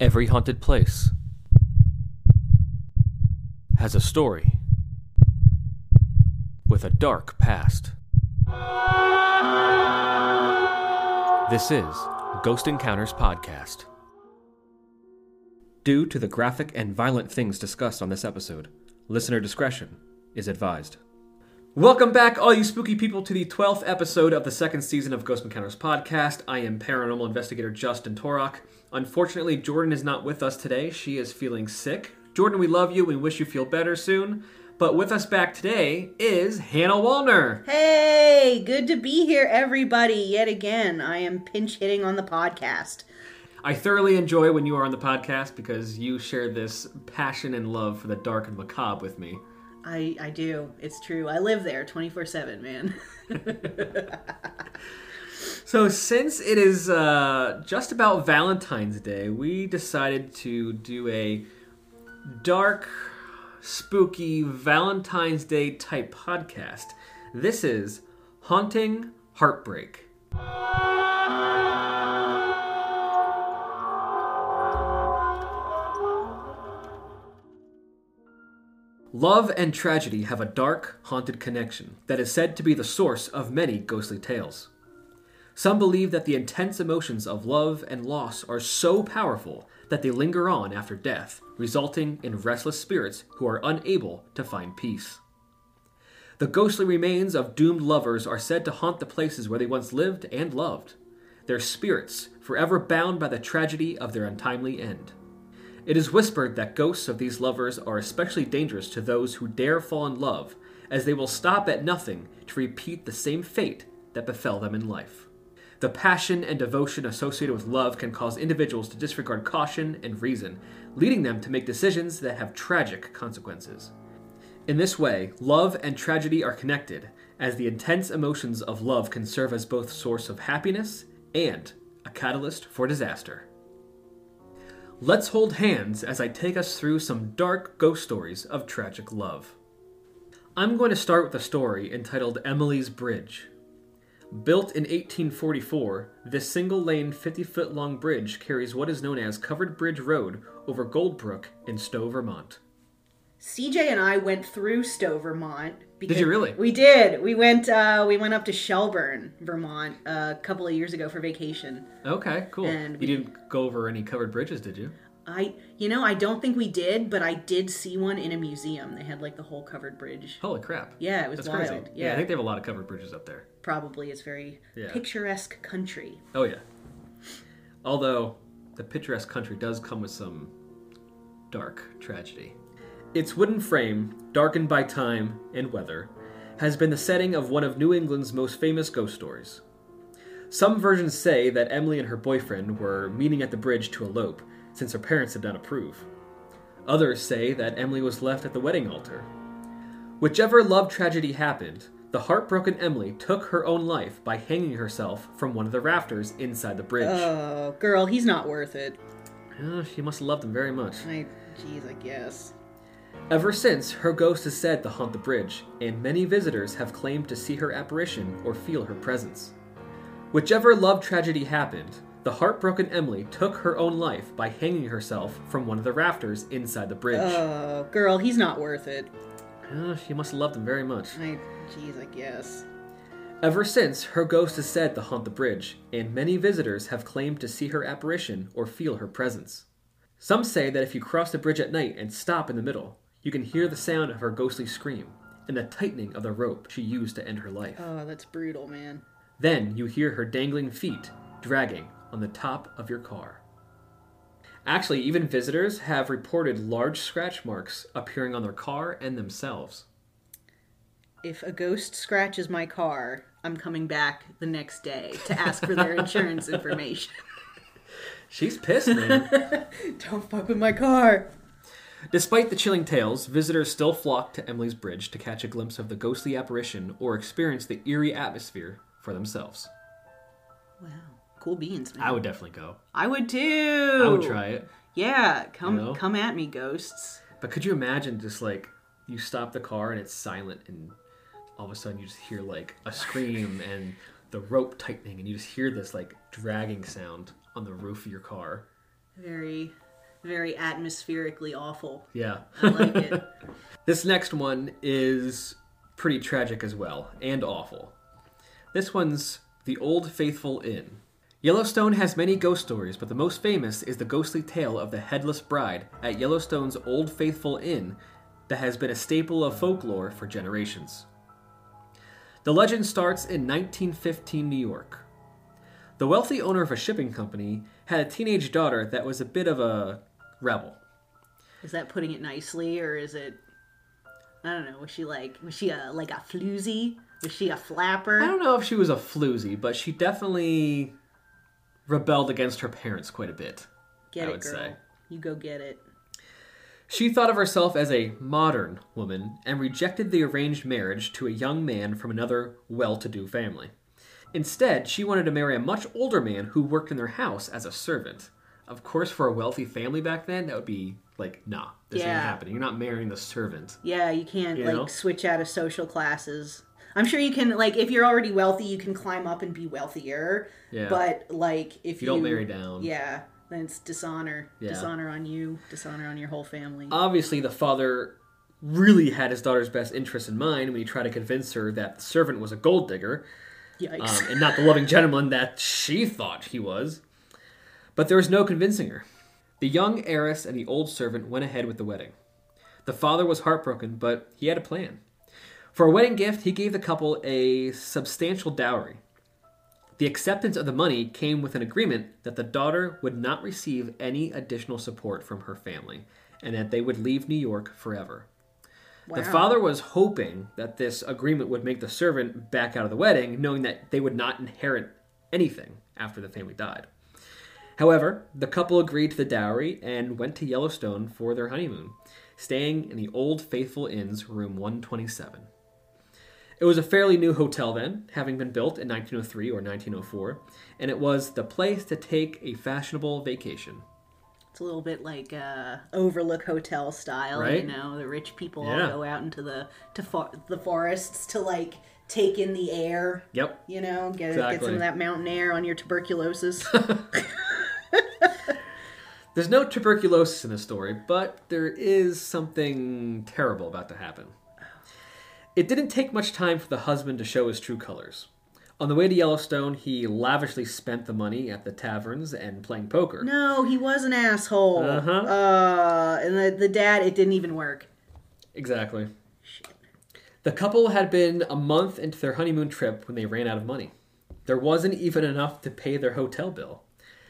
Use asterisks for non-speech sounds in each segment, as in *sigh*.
Every haunted place has a story with a dark past. This is Ghost Encounters Podcast. Due to the graphic and violent things discussed on this episode, listener discretion is advised. Welcome back, all you spooky people, to the 12th episode of the second season of Ghost Encounters Podcast. I am paranormal investigator Justin Torok. Unfortunately, Jordan is not with us today. She is feeling sick. Jordan, we love you. We wish you feel better soon. But with us back today is Hannah Wallner. Hey, good to be here, everybody. Yet again, I am pinch hitting on the podcast. I thoroughly enjoy when you are on the podcast because you share this passion and love for the dark and macabre with me. I, I do. It's true. I live there 24 7, man. *laughs* So, since it is uh, just about Valentine's Day, we decided to do a dark, spooky Valentine's Day type podcast. This is Haunting Heartbreak. Love and tragedy have a dark, haunted connection that is said to be the source of many ghostly tales. Some believe that the intense emotions of love and loss are so powerful that they linger on after death, resulting in restless spirits who are unable to find peace. The ghostly remains of doomed lovers are said to haunt the places where they once lived and loved, their spirits forever bound by the tragedy of their untimely end. It is whispered that ghosts of these lovers are especially dangerous to those who dare fall in love, as they will stop at nothing to repeat the same fate that befell them in life. The passion and devotion associated with love can cause individuals to disregard caution and reason, leading them to make decisions that have tragic consequences. In this way, love and tragedy are connected, as the intense emotions of love can serve as both source of happiness and a catalyst for disaster. Let's hold hands as I take us through some dark ghost stories of tragic love. I'm going to start with a story entitled Emily's Bridge. Built in 1844, this single lane 50 foot long bridge carries what is known as Covered Bridge Road over Goldbrook in Stowe, Vermont. CJ and I went through Stowe, Vermont. Because- you really? We did. We went. Uh, we went up to Shelburne, Vermont, a couple of years ago for vacation. Okay, cool. And you we- didn't go over any covered bridges, did you? I, you know, I don't think we did, but I did see one in a museum. They had like the whole covered bridge. Holy crap. Yeah, it was That's wild. crazy. Yeah, I think they have a lot of covered bridges up there. probably it's very Yeah. picturesque country. Oh, yeah. Although, the picturesque country does come with some dark tragedy. Its wooden frame, darkened by time and weather, has been the setting of one of New England's most famous ghost stories. Some versions say that Emily and her boyfriend were meeting at the bridge to elope, since her parents did not approve. Others say that Emily was left at the wedding altar. Whichever love tragedy happened, the heartbroken Emily took her own life by hanging herself from one of the rafters inside the bridge. Oh, girl, he's not worth it. Oh, she must have loved him very much. I, jeez, I guess. Ever since, her ghost is said to haunt the bridge, and many visitors have claimed to see her apparition or feel her presence. Whichever love tragedy happened, the heartbroken Emily took her own life by hanging herself from one of the rafters inside the bridge. Oh, girl, he's not worth it. Oh, she must have loved him very much. I, jeez, I guess. Ever since, her ghost is said to haunt the bridge, and many visitors have claimed to see her apparition or feel her presence. Some say that if you cross the bridge at night and stop in the middle, you can hear the sound of her ghostly scream and the tightening of the rope she used to end her life. Oh, that's brutal, man. Then you hear her dangling feet dragging on the top of your car. Actually, even visitors have reported large scratch marks appearing on their car and themselves. If a ghost scratches my car, I'm coming back the next day to ask for their insurance *laughs* information. She's pissed, man. *laughs* Don't fuck with my car. Despite the chilling tales, visitors still flock to Emily's Bridge to catch a glimpse of the ghostly apparition or experience the eerie atmosphere for themselves. Wow, cool beans, man. I would definitely go. I would too. I would try it. Yeah, come You know? come at me, ghosts. But could you imagine just like you stop the car and it's silent and all of a sudden you just hear like a scream *laughs* and the rope tightening and you just hear this like dragging sound on the roof of your car Very, very atmospherically awful. Yeah. I like it. *laughs* This next one is pretty tragic as well, and awful. This one's The Old Faithful Inn. Yellowstone has many ghost stories, but the most famous is the ghostly tale of the Headless Bride at Yellowstone's Old Faithful Inn that has been a staple of folklore for generations. The legend starts in 1915 New York. The wealthy owner of a shipping company had a teenage daughter that was a bit of a rebel. Is that putting it nicely, or is it? I don't know. Was she like? Was she a like a floozy? Was she a flapper? I don't know if she was a floozy, but she definitely rebelled against her parents quite a bit. Get I it, would girl. say. You go get it. She thought of herself as a modern woman and rejected the arranged marriage to a young man from another well to do family. Instead, she wanted to marry a much older man who worked in their house as a servant. Of course, for a wealthy family back then, that would be like, nah, this ain't Yeah. happening. You're not marrying the servant. Yeah, you can't You like know? switch out of social classes. I'm sure you can like if you're already wealthy, you can climb up and be wealthier. Yeah. But like if you don't marry down. yeah, then it's dishonor. Yeah. Dishonor on you. Dishonor on your whole family. Obviously, the father really had his daughter's best interest in mind when he tried to convince her that the servant was a gold digger. Yikes. um, and not the loving gentleman that she thought he was. But there was no convincing her. The young heiress and the old servant went ahead with the wedding. The father was heartbroken, but he had a plan. For a wedding gift, he gave the couple a substantial dowry. The acceptance of the money came with an agreement that the daughter would not receive any additional support from her family and that they would leave New York forever. Wow. The father was hoping that this agreement would make the servant back out of the wedding, knowing that they would not inherit anything after the family died. However, the couple agreed to the dowry and went to Yellowstone for their honeymoon, staying in the Old Faithful Inn's room 127. It was a fairly new hotel then, having been built in 1903 or 1904, and it was the place to take a fashionable vacation. It's a little bit like uh, Overlook Hotel style, Right? you know. The rich people Yeah. all go out into the to fo- the forests to like take in the air. Yep. You know, get get some of that mountain air on your tuberculosis. *laughs* There's no tuberculosis in the story, but there is something terrible about to happen. It didn't take much time for the husband to show his true colors. On the way to Yellowstone, he lavishly spent the money at the taverns and playing poker. no, he was an asshole. Uh-huh. Uh, and the the dad, it didn't even work. Exactly. Shit. The couple had been a month into their honeymoon trip when they ran out of money. There wasn't even enough to pay their hotel bill.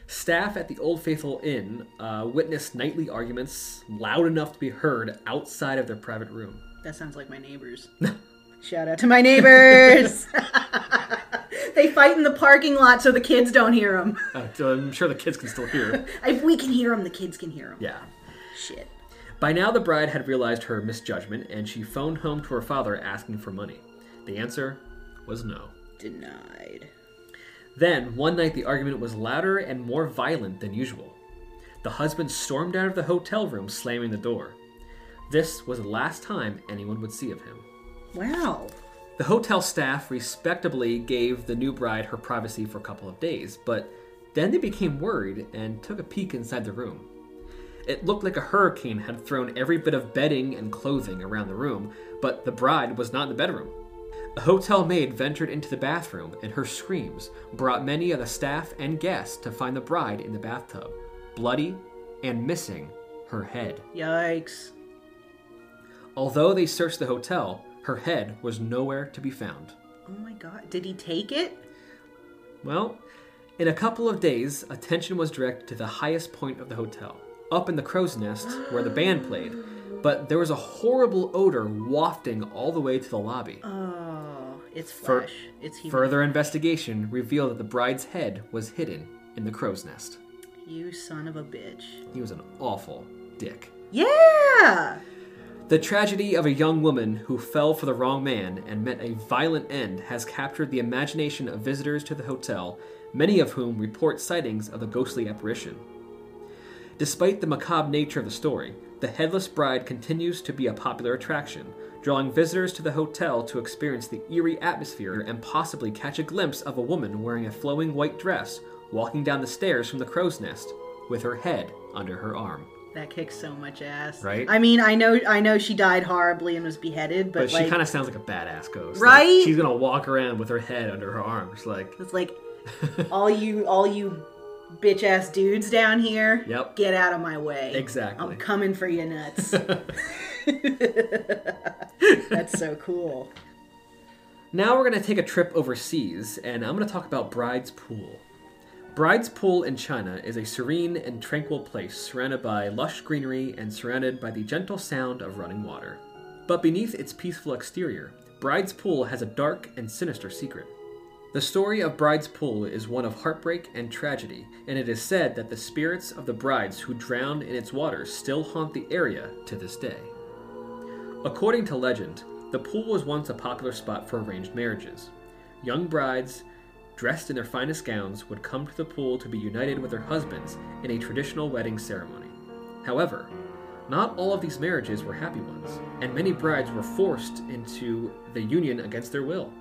Staff at the Old Faithful Inn uh, witnessed nightly arguments loud enough to be heard outside of their private room. That sounds like my neighbors. *laughs* Shout out to my neighbors. *laughs* they fight in the parking lot so the kids don't hear them. Uh, I'm sure the kids can still hear. *laughs* If we can hear them, the kids can hear them. yeah. Shit. By now, the bride had realized her misjudgment and she phoned home to her father asking for money. The answer was no. Denied. Then, one night, the argument was louder and more violent than usual. The husband stormed out of the hotel room, slamming the door. This was the last time anyone would see of him. Wow. The hotel staff respectably gave the new bride her privacy for a couple of days, but then they became worried and took a peek inside the room. It looked like a hurricane had thrown every bit of bedding and clothing around the room, but the bride was not in the bedroom. A hotel maid ventured into the bathroom, and her screams brought many of the staff and guests to find the bride in the bathtub, bloody and missing her head. Yikes. Although they searched the hotel, her head was nowhere to be found. Oh my god. Did he take it? Well, in a couple of days, attention was directed to the highest point of the hotel, up in the crow's nest where the band played. *gasps* *gasps* *gasps* But there was a horrible odor wafting all the way to the lobby. Oh, it's flesh. it's human. Further investigation revealed that the bride's head was hidden in the crow's nest. You son of a bitch. He was an awful dick. Yeah! The tragedy of a young woman who fell for the wrong man and met a violent end has captured the imagination of visitors to the hotel, many of whom report sightings of the ghostly apparition. Despite the macabre nature of the story, the Headless Bride continues to be a popular attraction, drawing visitors to the hotel to experience the eerie atmosphere and possibly catch a glimpse of a woman wearing a flowing white dress walking down the stairs from the crow's nest, with her head under her arm. That kicks so much ass. Right? I mean, I know I know she died horribly and was beheaded, but, But like she kind of sounds like a badass ghost. Right? Like, she's gonna walk around with her head under her arm. It's like, it's like *laughs* all you all you bitch ass dudes down here, Yep. get out of my way. Exactly. I'm coming for you nuts. *laughs* That's so cool. Now we're going to take a trip overseas, and I'm going to talk about Bride's Pool. Bride's Pool in China is a serene and tranquil place surrounded by lush greenery and surrounded by the gentle sound of running water. But beneath its peaceful exterior, Bride's Pool has a dark and sinister secret. The story of Bride's Pool is one of heartbreak and tragedy, and it is said that the spirits of the brides who drowned in its waters still haunt the area to this day. According to legend, the pool was once a popular spot for arranged marriages. Young brides, dressed in their finest gowns, would come to the pool to be united with their husbands in a traditional wedding ceremony. However, not all of these marriages were happy ones, and many brides were forced into the union against their will.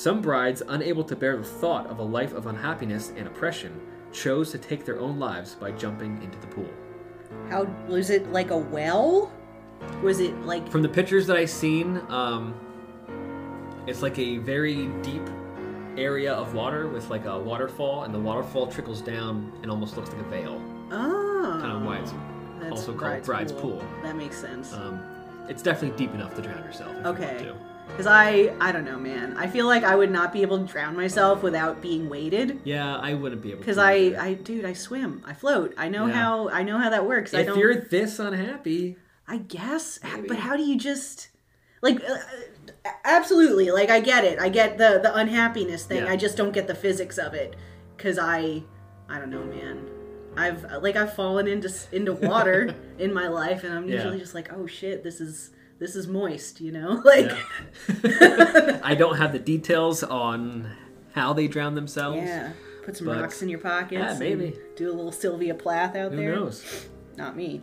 Some brides, unable to bear the thought of a life of unhappiness and oppression, chose to take their own lives by jumping into the pool. How was it like a well? Was it like From the pictures that I've seen, um, it's like a very deep area of water with like a waterfall, and the waterfall trickles down and almost looks like a veil. oh? Kind of why it's also called Bride's Pool. That makes sense. Um, it's definitely deep enough to drown yourself. If Okay. You want to. Because I, I don't know, man. I feel like I would not be able to drown myself without being weighted. Yeah, I wouldn't be able. Because to I, either. I, dude, I swim, I float. I know Yeah. how, I know how that works. I if don't. you're this unhappy, I guess, Maybe. but how do you just like? Uh, absolutely, like I get it. I get the the unhappiness thing. Yeah. I just don't get the physics of it because I, I don't know, man. I've like I've fallen into into water *laughs* in my life, and I'm Yeah. usually just like, oh shit, this is this is moist, you know, *laughs* like. Yeah. *laughs* I don't have the details on how they drown themselves. Yeah. Put some But- rocks in your pockets. Yeah, maybe. Do a little Sylvia Plath out Who there. Who knows? Not me.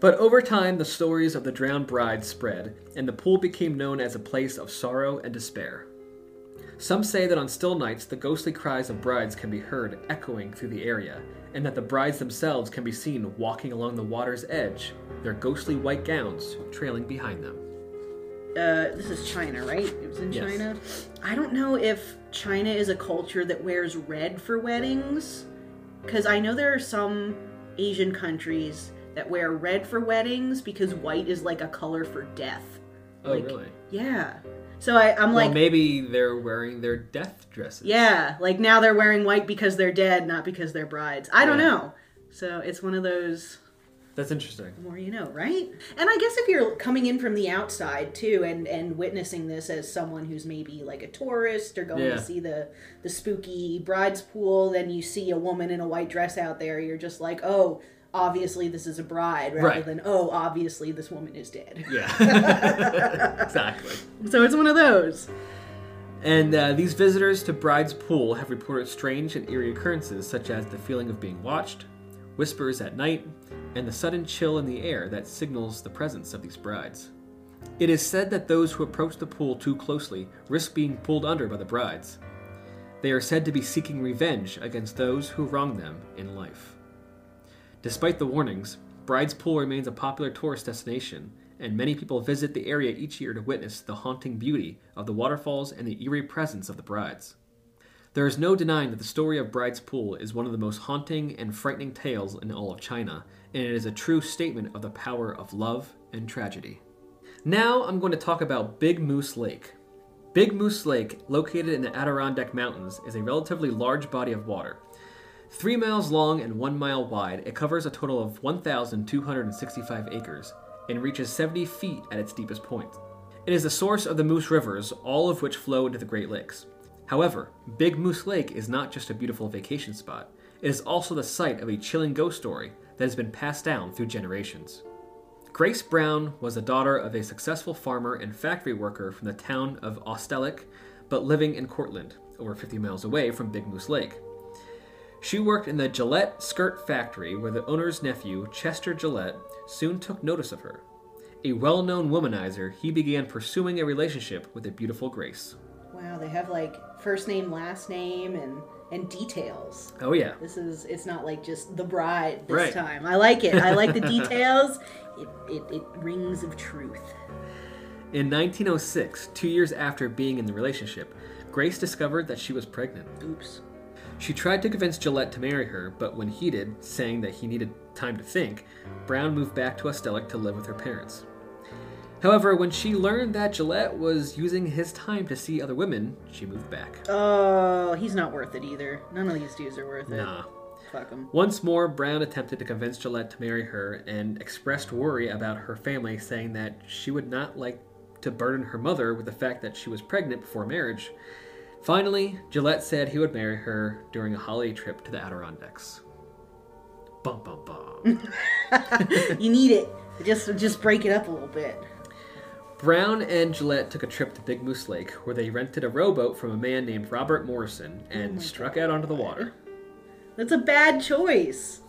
But over time, the stories of the drowned bride spread, and the pool became known as a place of sorrow and despair. Some say that on still nights, the ghostly cries of brides can be heard echoing through the area, and that the brides themselves can be seen walking along the water's edge, their ghostly white gowns trailing behind them. Uh, this is China, right? It was in Yes. China. I don't know if China is a culture that wears red for weddings, because I know there are some Asian countries that wear red for weddings because white is like a color for death. Oh, Like, really? Yeah. So I, I'm Well, like, maybe they're wearing their death dresses. yeah, like now they're wearing white because they're dead, not because they're brides. I don't Yeah. know. So it's one of those. That's interesting. The more you know, right? And I guess if you're coming in from the outside too, and and witnessing this as someone who's maybe like a tourist or going Yeah. to see the the spooky bride's pool, then you see a woman in a white dress out there, you're just like, oh, obviously this is a bride, rather Right. than oh, obviously this woman is dead. Yeah. *laughs* exactly. So it's one of those. And uh, these visitors to Bride's Pool have reported strange and eerie occurrences, such as the feeling of being watched, whispers at night, and the sudden chill in the air that signals the presence of these brides. It is said that those who approach the pool too closely risk being pulled under by the brides. They are said to be seeking revenge against those who wronged them in life. Despite the warnings, Bride's Pool remains a popular tourist destination, and many people visit the area each year to witness the haunting beauty of the waterfalls and the eerie presence of the brides. There is no denying that the story of Bride's Pool is one of the most haunting and frightening tales in all of China, and it is a true statement of the power of love and tragedy. Now I'm going to talk about Big Moose Lake. Big Moose Lake, located in the Adirondack Mountains, is a relatively large body of water. Three miles long and one mile wide, it covers a total of 1,265 acres and reaches 70 feet at its deepest point. It is the source of the Moose Rivers, all of which flow into the Great Lakes. However, Big Moose Lake is not just a beautiful vacation spot, it is also the site of a chilling ghost story that has been passed down through generations. Grace Brown was the daughter of a successful farmer and factory worker from the town of Otselic, but living in Cortland, over 50 miles away from Big Moose Lake. She worked in the Gillette skirt factory where the owner's nephew, Chester Gillette, soon took notice of her. A well known womanizer, he began pursuing a relationship with a beautiful Grace. Wow, they have like first name, last name, and and details. Oh yeah. This is it's not like just the bride this Right. time. I like it. I like the *laughs* details. It, it, it rings of truth. In 1906, two years after being in the relationship, Grace discovered that she was pregnant. Oops. She tried to convince Gillette to marry her, but when he did, saying that he needed time to think, Brown moved back to Estelic to live with her parents. However, when she learned that Gillette was using his time to see other women, she moved back. Oh, he's not worth it either. None of these dudes are worth it. Nah. Fuck him. Once more, Brown attempted to convince Gillette to marry her and expressed worry about her family, saying that she would not like to burden her mother with the fact that she was pregnant before marriage. Finally, Gillette said he would marry her during a holiday trip to the Adirondacks. Bum bum bum. *laughs* You need it. Just just break it up a little bit. Brown and Gillette took a trip to Big Moose Lake, where they rented a rowboat from a man named Robert Morrison oh and struck out onto the water. That's a bad choice.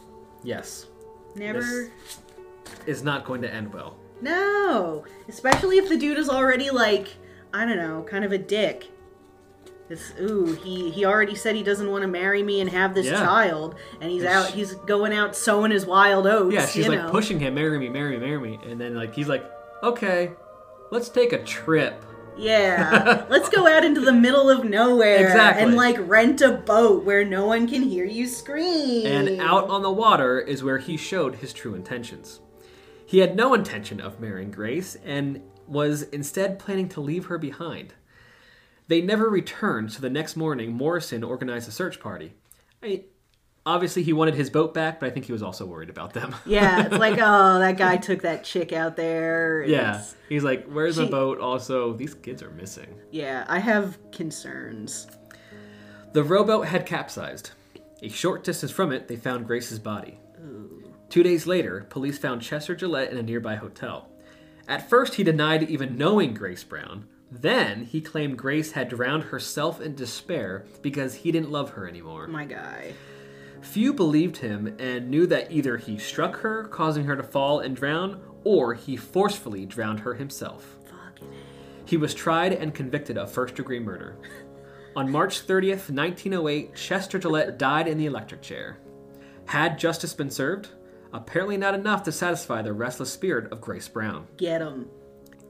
Yes, Never. This- is not going to end well. No, especially if the dude is already like, I don't know, kind of a dick. It's ooh, he he already said he doesn't want to marry me and have this Yeah. child, and he's And out, she- he's going out sowing his wild oats. Yeah, she's you like know. pushing him, marry me, marry me, marry me, and then like he's like, okay, let's take a trip. Yeah, *laughs* let's go out into the middle of nowhere Exactly. and like rent a boat where no one can hear you scream. And out on the water is where he showed his true intentions. He had no intention of marrying Grace and was instead planning to leave her behind. They never returned, so the next morning, Morrison organized a search party. I, obviously, he wanted his boat back, but I think he was also worried about them. *laughs* Yeah, it's like, *laughs* oh, that guy took that chick out there. yeah. It's- He's like, where's my She- boat? Also, these kids are missing. Yeah, I have concerns. The rowboat had capsized. A short distance from it, they found Grace's body. Two days later, police found Chester Gillette in a nearby hotel. At first, he denied even knowing Grace Brown. Then, he claimed Grace had drowned herself in despair because he didn't love her anymore. My guy. Few believed him and knew that either he struck her, causing her to fall and drown, or he forcefully drowned her himself. Fucking He was tried and convicted of first degree murder. *laughs* On March 30th, 1908, Chester Gillette died in the electric chair. Had justice been served? Apparently not enough to satisfy the restless spirit of Grace Brown. get him.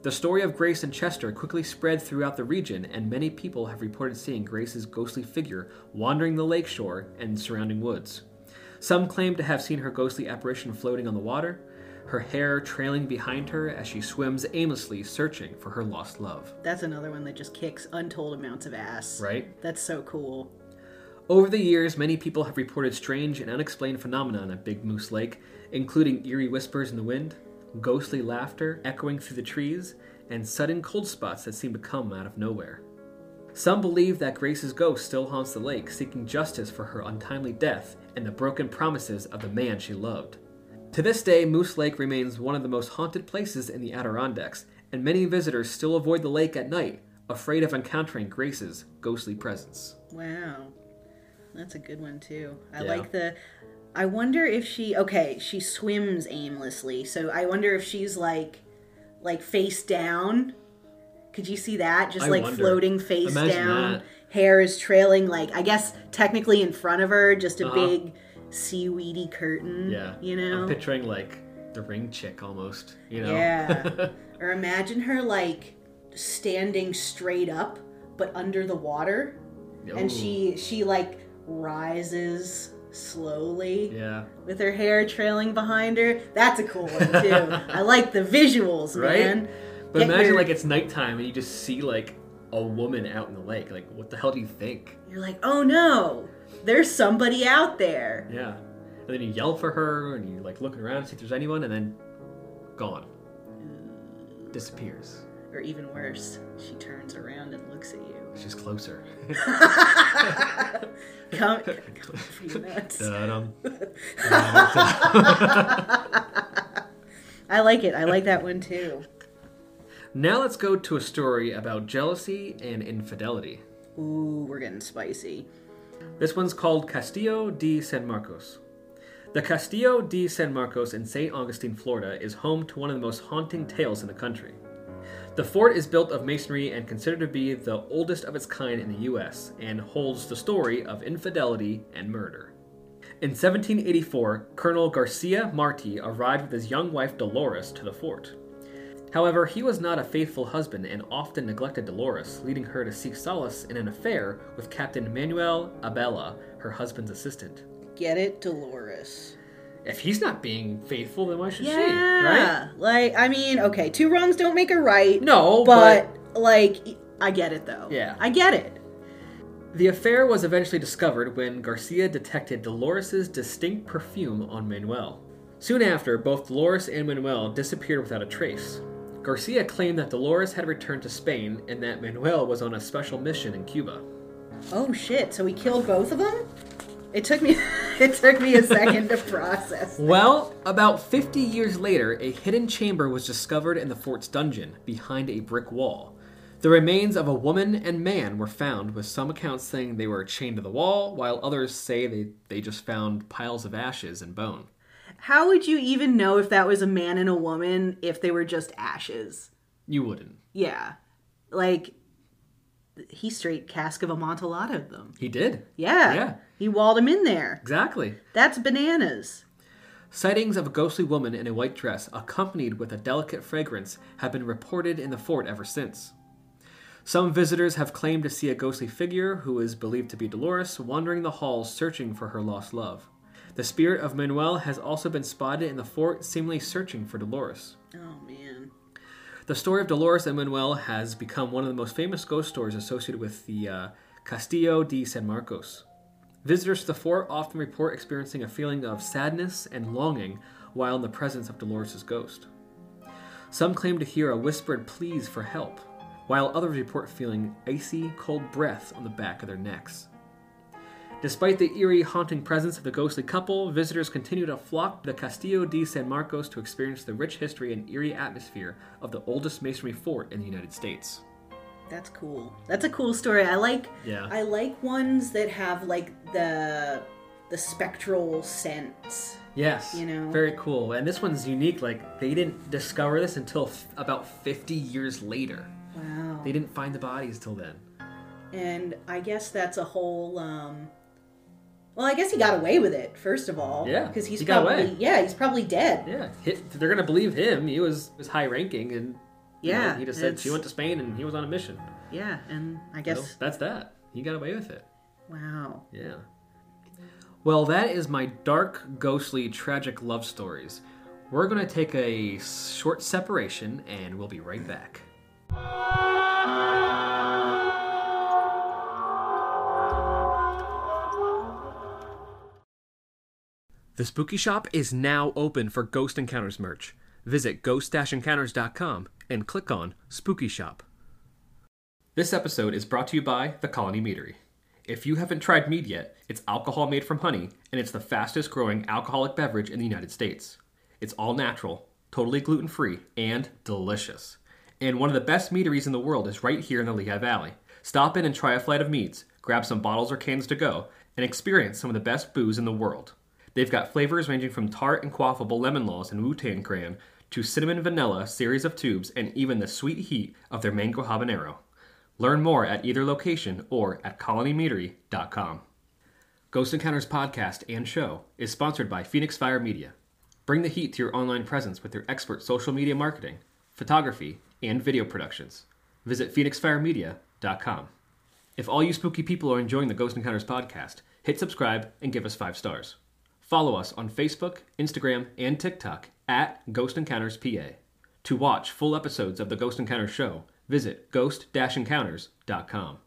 The story of Grace and Chester quickly spread throughout the region, and many people have reported seeing Grace's ghostly figure wandering the lakeshore and surrounding woods. Some claim to have seen her ghostly apparition floating on the water, her hair trailing behind her as she swims aimlessly searching for her lost love. That's another one that just kicks untold amounts of ass. Right? That's so cool. Over the years, many people have reported strange and unexplained phenomena at Big Moose Lake, including eerie whispers in the wind, ghostly laughter echoing through the trees, and sudden cold spots that seem to come out of nowhere. Some believe that Grace's ghost still haunts the lake, seeking justice for her untimely death and the broken promises of the man she loved. To this day, Moose Lake remains one of the most haunted places in the Adirondacks, and many visitors still avoid the lake at night, afraid of encountering Grace's ghostly presence. Wow. That's a good one too. I Yeah. like the I wonder if she okay, she swims aimlessly. So I wonder if she's like like face down. Could you see that? Just I like wonder. floating face Imagine down. that. Hair is trailing like I guess technically in front of her, just a Uh-huh. big seaweedy curtain. Yeah. You know? I'm picturing like the ring chick almost, you know? Yeah. *laughs* or imagine her like standing straight up but under the water and she she like rises slowly Yeah. with her hair trailing behind her. That's a cool one too. *laughs* I like the visuals, Right? man. But Get imagine your- like it's nighttime and you just see like a woman out in the lake. Like, what the hell do you think? You're like, "Oh no. There's somebody out there." Yeah. And then you yell for her and you like looking around to see if there's anyone and then gone. Disappears. Or even worse, she turns around and looks at you. She's closer. *laughs* Come, come for your nuts. Da-dum. I like it. I like that one too. now let's go to a story about jealousy and infidelity. Ooh, we're getting spicy. This one's called Castillo de San Marcos. The Castillo de San Marcos in St. Augustine, Florida, is home to one of the most haunting tales in the country. The fort is built of masonry and considered to be the oldest of its kind in the U.S., and holds the story of infidelity and murder. In 1784, Colonel Garcia Marti arrived with his young wife Dolores to the fort. However, he was not a faithful husband and often neglected Dolores, leading her to seek solace in an affair with Captain Manuel Abella, her husband's assistant. Get it, Dolores. If he's not being faithful, then why should she? Right? Yeah. Like, I mean, okay, two wrongs don't make a right. No, but, like, I get it though. Yeah. I get it. The affair was eventually discovered when Garcia detected Dolores's distinct perfume on Manuel. Soon after, both Dolores and Manuel disappeared without a trace. Garcia claimed that Dolores had returned to Spain and that Manuel was on a special mission in Cuba. Oh shit! So he killed both of them. It took me. *laughs* *laughs* it took me a second to process. Well, about 50 years later, a hidden chamber was discovered in the fort's dungeon behind a brick wall. The remains of a woman and man were found, with some accounts saying they were chained to the wall, while others say they, they just found piles of ashes and bone. How would you even know if that was a man and a woman if they were just ashes? You wouldn't. Yeah, like he straight cask of amontillado them. He did. Yeah, Yeah. He walled him in there. Exactly. That's bananas. Sightings of a ghostly woman in a white dress, accompanied with a delicate fragrance, have been reported in the fort ever since. Some visitors have claimed to see a ghostly figure, who is believed to be Dolores, wandering the halls searching for her lost love. The spirit of Manuel has also been spotted in the fort, seemingly searching for Dolores. Oh man. The story of Dolores and Manuel has become one of the most famous ghost stories associated with the uh, Castillo de San Marcos. Visitors to the fort often report experiencing a feeling of sadness and longing while in the presence of Dolores' ghost. Some claim to hear a whispered pleas for help, while others report feeling icy, cold breath on the back of their necks. Despite the eerie, haunting presence of the ghostly couple, visitors continue to flock to the Castillo de San Marcos to experience the rich history and eerie atmosphere of the oldest masonry fort in the United States. That's cool. That's a cool story. I like Yeah. I like ones that have like the the spectral sense. Yes, You know? very cool. And this one's unique. Like they didn't discover this until f- about 50 years later. Wow. They didn't find the bodies till then. And I guess that's a whole um well, I guess he got away with it, first of all. Yeah, Because he's he probably yeah, he's probably dead. Yeah, hi- they're gonna believe him. He was was high ranking, and you know, Yeah, he just said she went to Spain and he was on a mission. Yeah, and I guess know, that's that. He got away with it. wow. Yeah. Well, that is my dark, ghostly, tragic love stories. We're going to take a short separation and we'll be right back. The Spooky Shop is now open for Ghost Encounters merch. Visit ghost-encounters.com and click on Spooky Shop. This episode is brought to you by The Colony Meadery. If you haven't tried mead yet, it's alcohol made from honey, and it's the fastest growing alcoholic beverage in the United States. It's all natural, totally gluten free, and delicious. And one of the best meaderies in the world is right here in the Lehigh Valley. Stop in and try a flight of meads, grab some bottles or cans to go, and experience some of the best booze in the world. They've got flavors ranging from tart and quaffable lemon laws and Wu-Tang Cran to cinnamon vanilla series of tubes and even the sweet heat of their mango habanero. Learn more at either location or at colonymeadery.com. Ghost Encounters podcast and show is sponsored by Phoenix Fire Media. Bring the heat to your online presence with their expert social media marketing, photography, and video productions. Visit phoenixfiremedia.com. If all you spooky people are enjoying the Ghost Encounters podcast, hit subscribe and give us five stars. Follow us on Facebook, Instagram, and TikTok at Ghost Encounters PA. To watch full episodes of the Ghost Encounters show, visit ghost-encounters.com.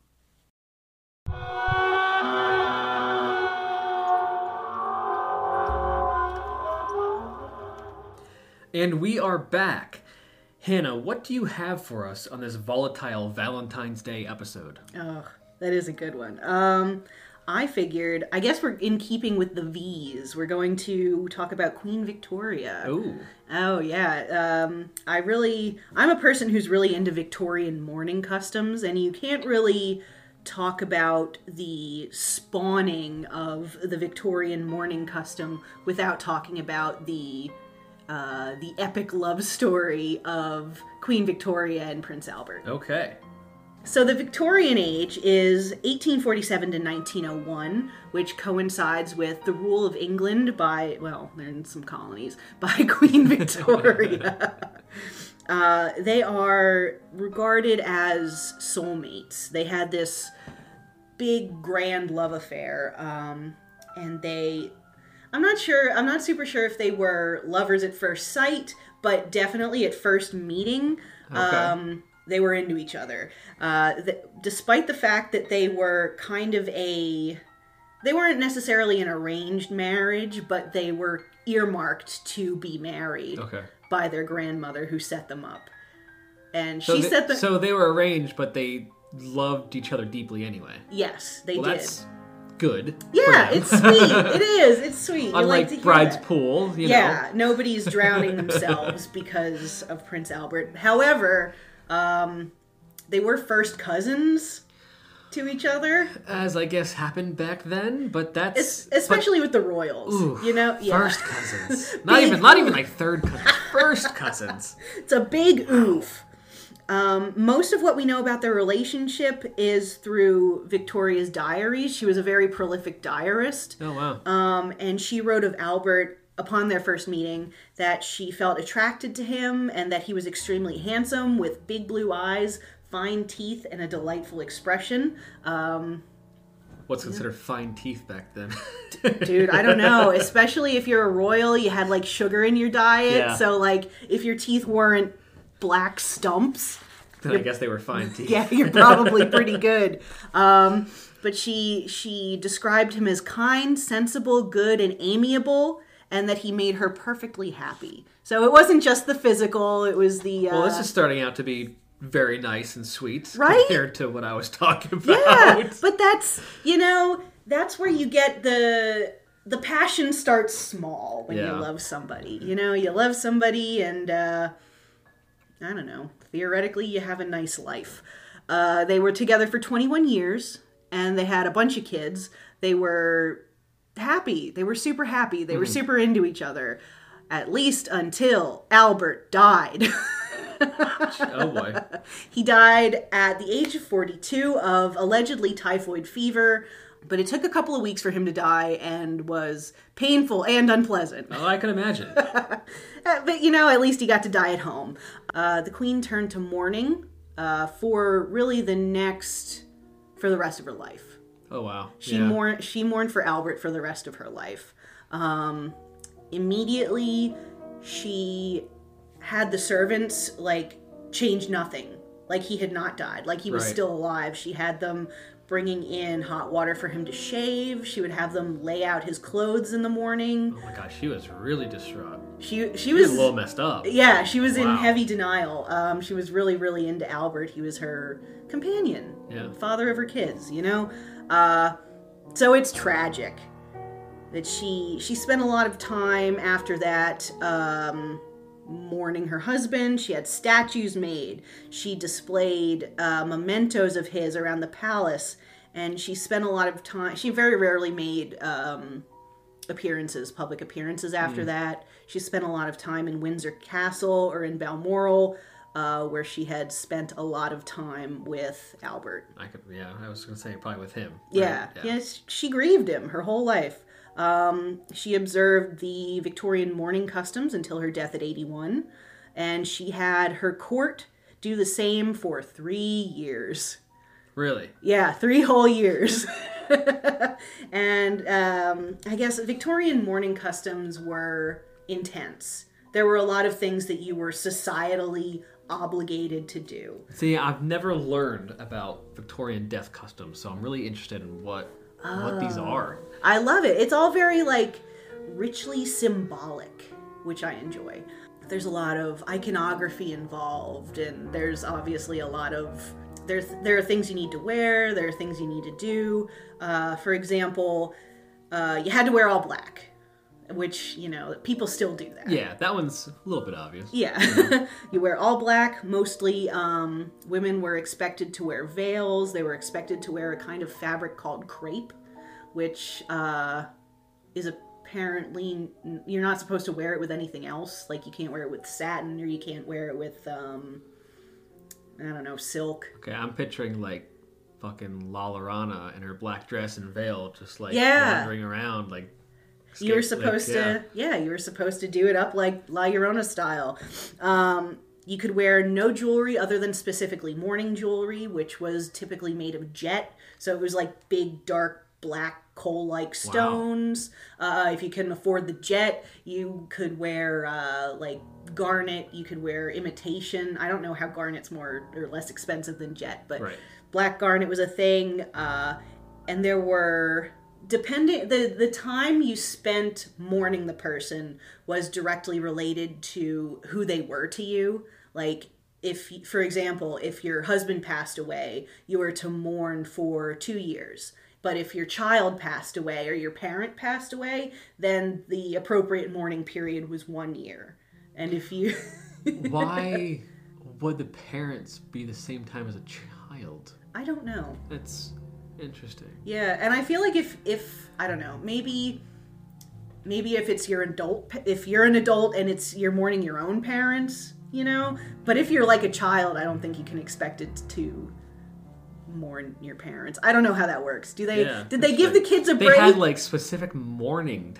And we are back. Hannah, what do you have for us on this volatile Valentine's Day episode? Oh, that is a good one. Um, I figured, I guess we're in keeping with the V's. We're going to talk about Queen Victoria. Oh, Oh yeah. Um, I really, I'm a person who's really into Victorian mourning customs, and you can't really talk about the spawning of the Victorian mourning custom without talking about the uh, the epic love story of Queen Victoria and Prince Albert. Okay. So the Victorian age is 1847 to 1901, which coincides with the rule of England by, well, they're in some colonies, *laughs* by Queen *laughs* Victoria. uh, they are regarded as soulmates. They had this big, grand love affair, um, and they. I'm not sure, I'm not super sure if they were lovers at first sight, but definitely at first meeting. Okay. Um, they were into each other. Uh, th- despite the fact that they were kind of a. They weren't necessarily an arranged marriage, but they were earmarked to be married Okay. by their grandmother who set them up. And So she they, set the. so they were arranged, but they loved each other deeply anyway. yes, they Well, did. that's good. Yeah, it's sweet. *laughs* it is. It's sweet. Unlike like to hear Bride's that. Pool, you yeah, nobody's drowning themselves because of Prince Albert. However, um, they were first cousins to each other, as I guess happened back then. But that's es- especially with the royals. Ooh, you know, yeah, first cousins, *laughs* not even not even like third cousins, first cousins. it's a big oof. Um, most of what we know about their relationship is through Victoria's diaries. She was a very prolific diarist. Oh wow. Um, and she wrote of Albert upon their first meeting that she felt attracted to him and that he was extremely handsome with big blue eyes, fine teeth, and a delightful expression. Um, What's considered fine teeth back then? dude, I don't know. *laughs* Especially if you're a royal, you had like sugar in your diet. Yeah. So, like, if your teeth weren't black stumps, then I guess they were fine teeth. *laughs* yeah, you're probably pretty *laughs* good. Um, but she she described him as kind, sensible, good, and amiable, and that he made her perfectly happy. So it wasn't just the physical; it was the uh, Well, this is starting out to be very nice and sweet Right? compared to what I was talking about. yeah. *laughs* But that's you know that's where you get the the passion starts small when you love somebody. You know, you love somebody, and uh, I don't know. Theoretically, you have a nice life. Uh, they were together for 21 years, and they had a bunch of kids. They were happy. They were super happy. They were super into each other, at least until Albert died. *laughs* oh boy. He died at the age of 42 of allegedly typhoid fever, but it took a couple of weeks for him to die and was painful and unpleasant. Oh, I can imagine. *laughs* Uh, But you know, at least he got to die at home. Uh, the queen turned to mourning uh, for really the next, for the rest of her life. Oh wow. She yeah. mourned. She mourned for Albert for the rest of her life. Um, immediately, she had the servants like change nothing, like he had not died, like he was Right. still alive. She had them bringing in hot water for him to shave. She would have them lay out his clothes in the morning. Oh my gosh, she was really distraught. She she She was was a little messed up. yeah, she was in heavy denial. Um, she was really, really into Albert. He was her companion, Yeah. father of her kids. You know, uh, so it's tragic that she she spent a lot of time after that um, mourning her husband. She had statues made. She displayed uh, mementos of his around the palace, and she spent a lot of time. She very rarely made. Um, appearances, public appearances after that. She spent a lot of time in Windsor Castle or in Balmoral, uh, where she had spent a lot of time with Albert. I could, yeah, I was gonna say probably with him. right? Yeah, yes, she grieved him her whole life. Um, she observed the Victorian mourning customs until her death at 81, and she had her court do the same for three years. Really? Yeah, three whole years. *laughs* and um, I guess Victorian mourning customs were intense. There were a lot of things that you were societally obligated to do. See, I've never learned about Victorian death customs, so I'm really interested in what what these Oh. are. I love it. It's all very like richly symbolic, which I enjoy. There's a lot of iconography involved, and there's obviously a lot of there's there are things you need to wear. There are things you need to do. Uh, for example, uh, you had to wear all black, which you know people still do that. Yeah, that one's a little bit obvious. Yeah. *laughs* you wear all black. Mostly um, women were expected to wear veils. They were expected to wear a kind of fabric called crepe, which uh, is apparently n- you're not supposed to wear it with anything else. Like you can't wear it with satin or you can't wear it with um I don't know, silk. Okay, I'm picturing like fucking La Llorona in her black dress and veil, just like Yeah. wandering around like. You were skate- like, supposed to yeah. you were supposed to do it up like la llorona style. Um, you could wear no jewelry other than specifically mourning jewelry which was typically made of jet. So it was like big dark black coal-like stones. Uh, if you couldn't afford the jet you could wear uh, like garnet. You could wear imitation. I don't know how garnet's more or less expensive than jet but Right. black garnet was a thing. Uh, and there were depending the the time you spent mourning the person was directly related to who they were to you. Like if for example if your husband passed away you were to mourn for 2 years. But if your child passed away or your parent passed away then the appropriate mourning period was 1 year. And if you *laughs* Why would the parents be the same time as a child? I don't know. That's interesting. Yeah, and I feel like if if I don't know, maybe maybe if it's your adult if you're an adult and it's you're mourning your own parents, you know, but if you're like a child, I don't think you can expect it to mourn your parents. I don't know how that works. Do they Yeah, did they give the kids a break? They had like specific mourning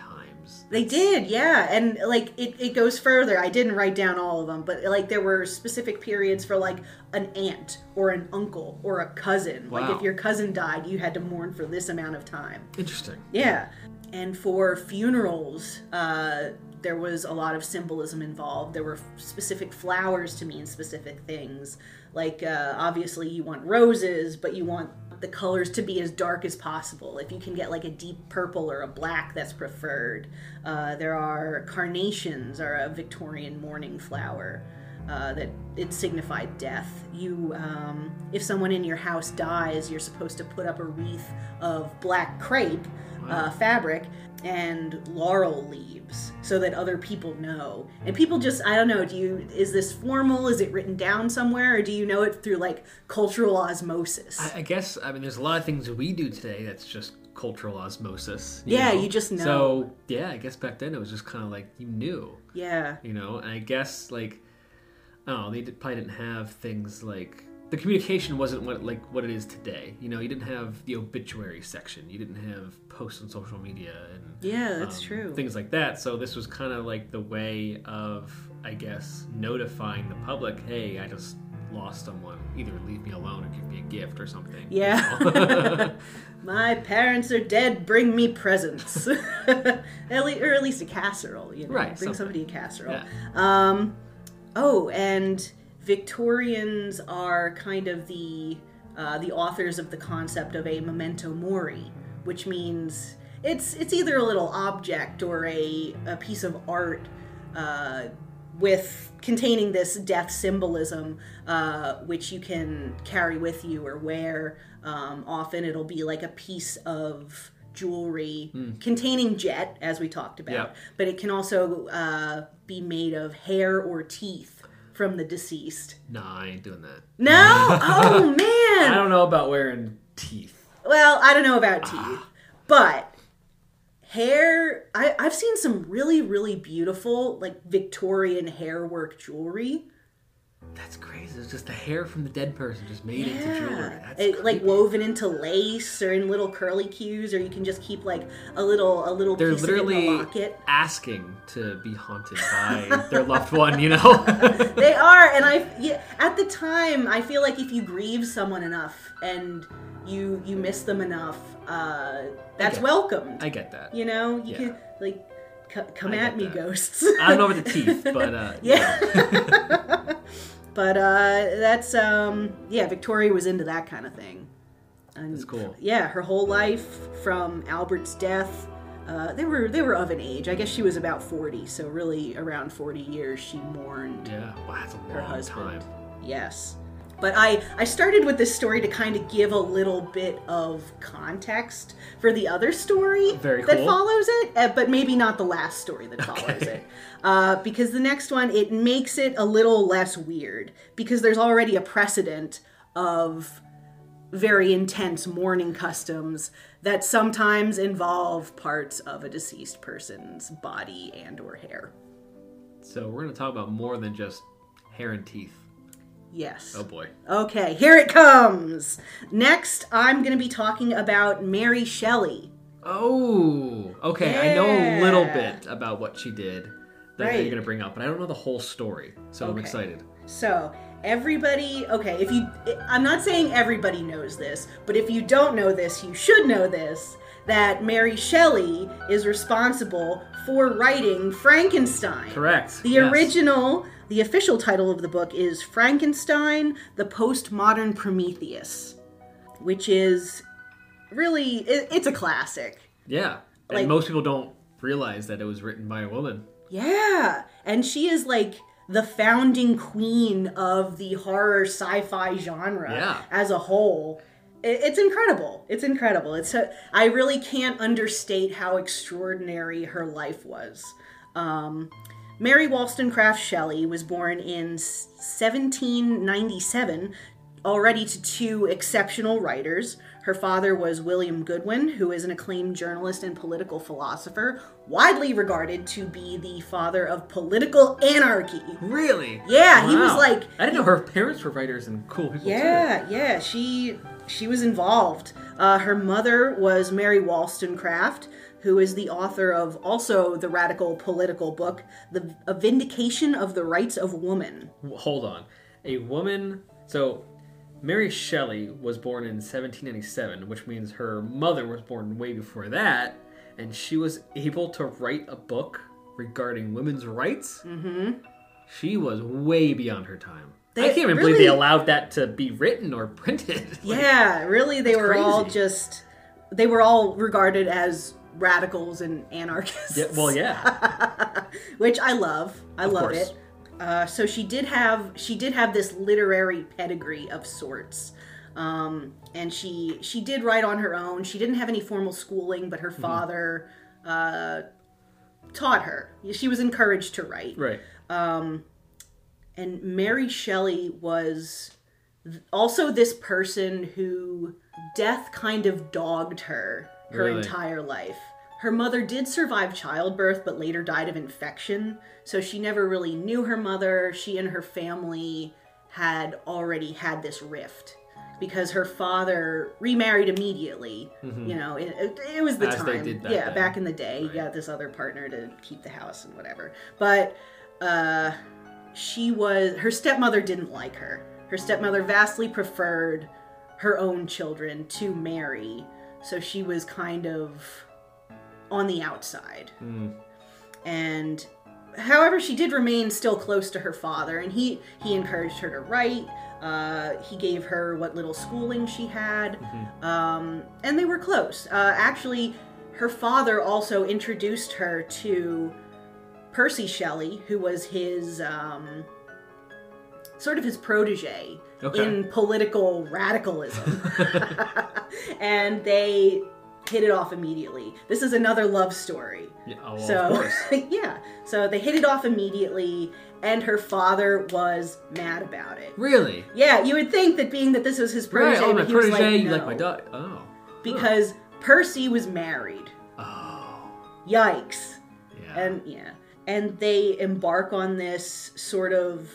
times. They did, yeah, and like it, it goes further. I didn't write down all of them, but like there were specific periods for like an aunt or an uncle or a cousin. Like if your cousin died, you had to mourn for this amount of time. Interesting. Yeah. And for funerals, uh, there was a lot of symbolism involved. There were specific flowers to mean specific things. Like, uh, obviously, you want roses, but you want the colors to be as dark as possible. If you can get like a deep purple or a black, that's preferred. Uh, there are carnations, are a Victorian mourning flower. Uh, that it signified death. You, um, if someone in your house dies, you're supposed to put up a wreath of black crepe uh, fabric and laurel leaves so that other people know. And people just, I don't know, do you, is this formal? Is it written down somewhere? Or do you know it through like cultural osmosis? I, I guess I mean there's a lot of things we do today that's just cultural osmosis. Yeah, you just know. So yeah, I guess back then it was just kind of like you knew, yeah. you know. And I guess like I don't know, they probably didn't have things like the communication wasn't what like what it is today. You know, you didn't have the obituary section, you didn't have posts on social media and Yeah, that's um, true. Things like that. So this was kind of like the way of, I guess, notifying the public, hey, I just lost someone. Either leave me alone or give me a gift or something. Yeah. *laughs* *laughs* My parents are dead. Bring me presents, *laughs* at le- or at least a casserole. You know, Right, bring something. somebody a casserole. Yeah. Um, oh, and Victorians are kind of the uh, the authors of the concept of a memento mori, which means it's it's either a little object or a a piece of art. Uh, with containing this death symbolism, uh, which you can carry with you or wear. Um, often it'll be like a piece of jewelry containing jet, as we talked about, Yeah. but it can also uh, be made of hair or teeth from the deceased. Nah, I ain't doing that. No! Oh, *laughs* man. I don't know about wearing teeth. Well, I don't know about ah. teeth, but hair. I, I've seen some really, really beautiful, like Victorian hair work jewelry. That's crazy. It's just the hair from the dead person just made into jewelry. That's It, like woven into lace or in little curly cues, or you can just keep like a little a little They're piece of it in literally asking to be haunted by their loved one, you know? *laughs* They are, and I yeah, at the time I feel like if you grieve someone enough and you you miss them enough, uh, that's get- welcomed. I get that. you know, you Yeah. can like c- come I at me, that. ghosts. I don't know about the teeth, but uh, *laughs* yeah. *laughs* but uh, that's um, yeah. Victoria was into that kind of thing. And That's cool. Yeah, her whole life from Albert's death. Uh, they were they were of an age. I guess she was about forty, so really around forty years she mourned yeah, wow, that's a her long husband. time. Yes. But I, I started with this story to kind of give a little bit of context for the other story that follows it, uh, but maybe not the last story that follows it. Uh, because the next one, it makes it a little less weird because there's already a precedent of very intense mourning customs that sometimes involve parts of a deceased person's body and or hair. So we're going to talk about more than just hair and teeth. Yes. Oh boy. Okay, here it comes. Next, I'm going to be talking about Mary Shelley. Oh, okay. I know a little bit about what she did that Right. you're going to bring up, but I don't know the whole story. So I'm excited. So, everybody, okay, if you, I'm not saying everybody knows this, but if you don't know this, you should know this that Mary Shelley is responsible for writing Frankenstein. Correct. The Yes. original, the official title of the book is Frankenstein, the Postmodern Prometheus, which is really, it, it's a classic. Yeah. And most people don't realize that it was written by a woman. Yeah, and she is like the founding queen of the horror sci-fi genre Yeah. as a whole. It's incredible. It's incredible. It's a, I really can't understate how extraordinary her life was. Um, Mary Wollstonecraft Shelley was born in 1797, already to two exceptional writers. Her father was William Godwin, who is an acclaimed journalist and political philosopher, widely regarded to be the father of political anarchy. Really? Yeah, he was like I didn't know her parents were writers and cool people too. yeah, yeah, she she was involved. Uh, her mother was Mary Wollstonecraft, who is the author of also the radical political book, "The A Vindication of the Rights of Woman." Hold on. A woman. So, Mary Shelley was born in 1797, which means her mother was born way before that, and she was able to write a book regarding women's rights. Mm-hmm. She was way beyond her time. I can't even believe they allowed that to be written or *laughs* printed. Like, Yeah, really, they were all just they were all regarded as radicals and anarchists. yeah, well, yeah. *laughs* which I love. I love course. it. Uh, so she did have she did have this literary pedigree of sorts, um, and she she did write on her own. She didn't have any formal schooling, but her Mm-hmm. father uh, taught her. She was encouraged to write. Right. And Mary Shelley was th- also this person who death kind of dogged her her Really? entire life. Her mother did survive childbirth, but later died of infection. So she never really knew her mother. She and her family had already had this rift because her father remarried immediately. You know, it, it, it was the Mm-hmm. As time. yeah, then. back in the day, you got this other partner to keep the house and whatever. But uh, she was her stepmother didn't like her. Her stepmother vastly preferred her own children to Mary, so she was kind of on the outside. And however, she did remain still close to her father, and he he encouraged her to write. Uh, he gave her what little schooling she had, um, and they were close. Uh, actually, her father also introduced her to Percy Shelley, who was his um, sort of his protege Okay. in political radicalism, *laughs* *laughs* and they hit it off immediately. This is another love story. Yeah, oh, well, So of *laughs* course. yeah, so they hit it off immediately, and her father was mad about it. Really? Yeah, you would think that being that this was his protege, right. Oh, my he was protege. like, you like my dog? Oh. because Percy was married. Oh. Yikes! Yeah. And yeah, and they embark on this sort of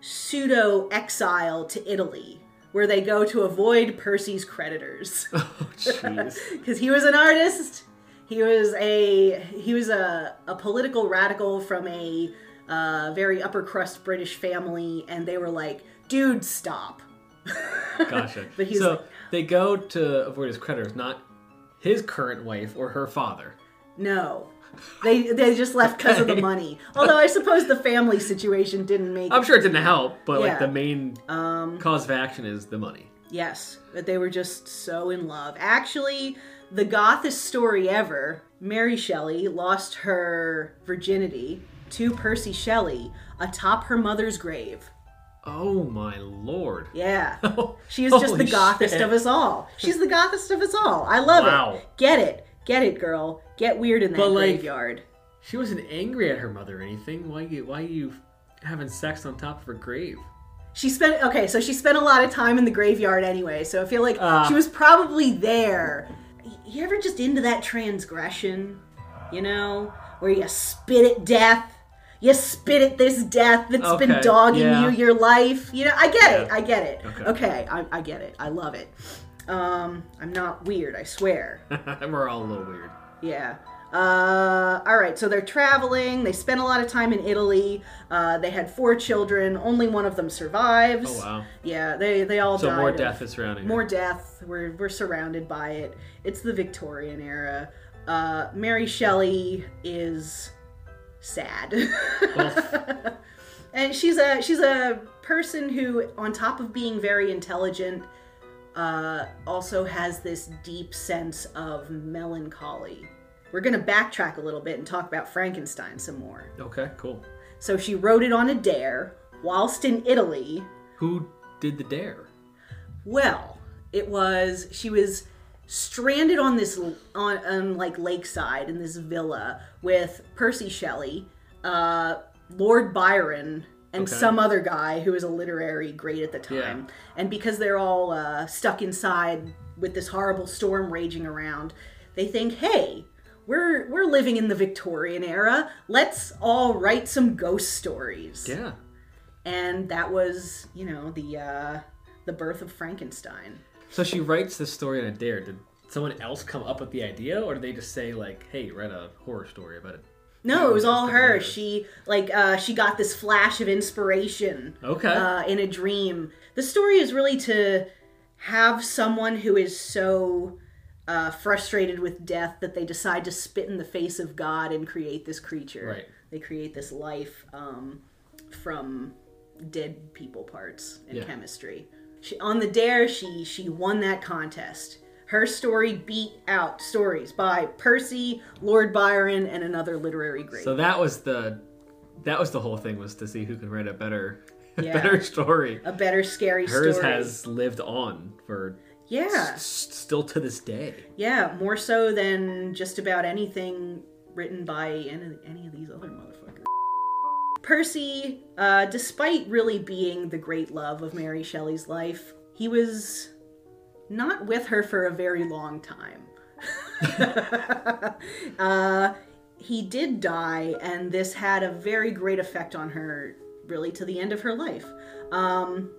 pseudo exile to Italy, where they go to avoid Percy's creditors. *laughs* oh, jeez. *laughs* because he was an artist. He was a he was a, a political radical from a uh, very upper crust British family, and they were like, "Dude, stop." *laughs* Gotcha. But he's so like- they go to avoid his creditors, not his current wife or her father. No, they they just left because of the money. Although I suppose the family situation didn't make. I'm sure it didn't help, but Yeah. like the main Um, cause of action is the money. Yes, but they were just so in love. Actually, the gothest story ever Mary Shelley lost her virginity to Percy Shelley atop her mother's grave. Oh my lord. Yeah. *laughs* She is just Holy the gothest shit. of us all. She's the gothest of us all. I love Wow. it. Get it. Get it, girl. Get weird in that But, like- graveyard. She wasn't angry at her mother or anything. Why you why you having sex on top of her grave? She spent okay, so she spent a lot of time in the graveyard anyway. So I feel like Ah. she was probably there. you ever just into that transgression? You know, where you spit at death. You spit at this death that's been Okay, dogging yeah. you your life. You know, I get it. I get it. Okay. Okay, I, I get it. I love it. Um, I'm not weird. I swear. *laughs* We're all a little weird. Yeah. Uh, all right, so they're traveling. They spent a lot of time in Italy. Uh, they had four children. Only one of them survives. Oh wow. Yeah, they they all So died. more death is surrounding. her. More death. We're we're surrounded by it. It's the Victorian era. Uh, Mary Shelley is sad. *laughs* and she's a she's a person who on top of being very intelligent uh, also has this deep sense of melancholy. We're going to backtrack a little bit and talk about Frankenstein some more. Okay, cool. So she wrote it on a dare whilst in Italy. Who did the dare? Well, it was she was stranded on this on, on like lakeside in this villa with Percy Shelley, uh, Lord Byron, and Okay. some other guy who was a literary great at the time. And because they're all uh, stuck inside with this horrible storm raging around, they think, "Hey, we're we're living in the Victorian era. Let's all write some ghost stories." Yeah. And that was, you know, the uh, the birth of Frankenstein. So she writes this story on a dare. Did someone else come up with the idea, or did they just say like, "Hey, write a horror story about it"? No, it was all her. She like uh, she got this flash of inspiration Okay. uh, in a dream. The story is really to have someone who is so uh, frustrated with death that they decide to spit in the face of God and create this creature. Right. They create this life um, from dead people parts and Yeah. chemistry. She, on the dare, she she won that contest. Her story beat out stories by Percy, Lord Byron, and another literary great. so that was the that was the whole thing was to see who can write a better *laughs* Yeah. better story. a better scary Hers story. has lived on for yeah, s- still to this day. yeah, more so than just about anything written by any, any of these other motherfuckers. Percy, uh, despite really being the great love of Mary Shelley's life, he was not with her for a very long time. *laughs* uh, he did die, and this had a very great effect on her, really, to the end of her life. Um,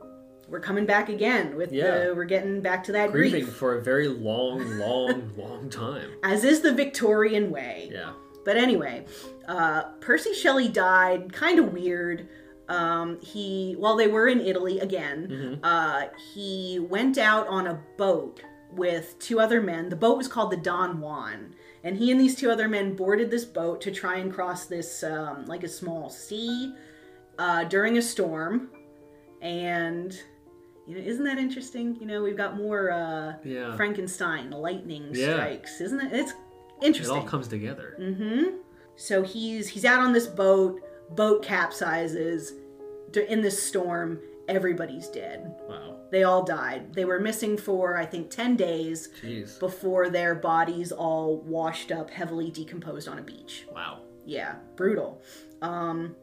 we're coming back again with Yeah. the, we're getting back to that Grieving grief, for a very long, long, *laughs* long time. as is the Victorian way. Yeah. But anyway, uh, Percy Shelley died kind of weird. Um, he, while they were in Italy again, uh, he went out on a boat with two other men. The boat was called the Don Juan, and he and these two other men boarded this boat to try and cross this um, like a small sea uh, during a storm. And you know, isn't that interesting? You know, we've got more uh, Yeah. Frankenstein lightning Yeah. strikes, isn't it? It's interesting. It all comes together. Mm-hmm. So he's he's out on this boat. Boat capsizes. In this storm, everybody's dead. Wow. They all died. They were missing for I think ten days Jeez. before their bodies all washed up, heavily decomposed on a beach. Wow. Yeah, brutal. Um,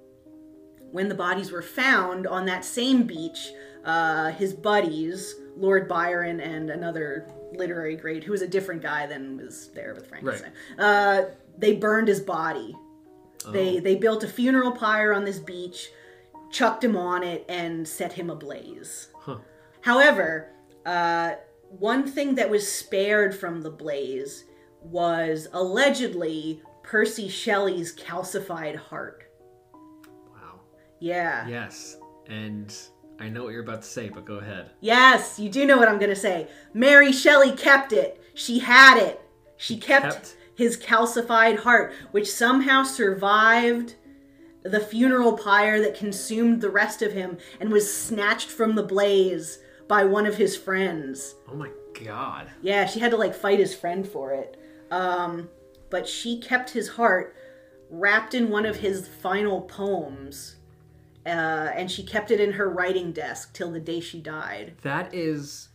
when the bodies were found on that same beach, uh, his buddies, Lord Byron and another literary great, who was a different guy than was there with Frankenstein, uh, they burned his body. They they built a funeral pyre on this beach, chucked him on it, and set him ablaze. Huh. However, uh, one thing that was spared from the blaze was allegedly Percy Shelley's calcified heart. Wow. Yeah. Yes. And I know what you're about to say, but go ahead. Yes, you do know what I'm going to say. Mary Shelley kept it. She had it. She kept, kept- his calcified heart, which somehow survived the funeral pyre that consumed the rest of him and was snatched from the blaze by one of his friends. Oh my god. Yeah, she had to like fight his friend for it. Um, but she kept his heart wrapped in one of his final poems. Uh, and she kept it in her writing desk till the day she died. That is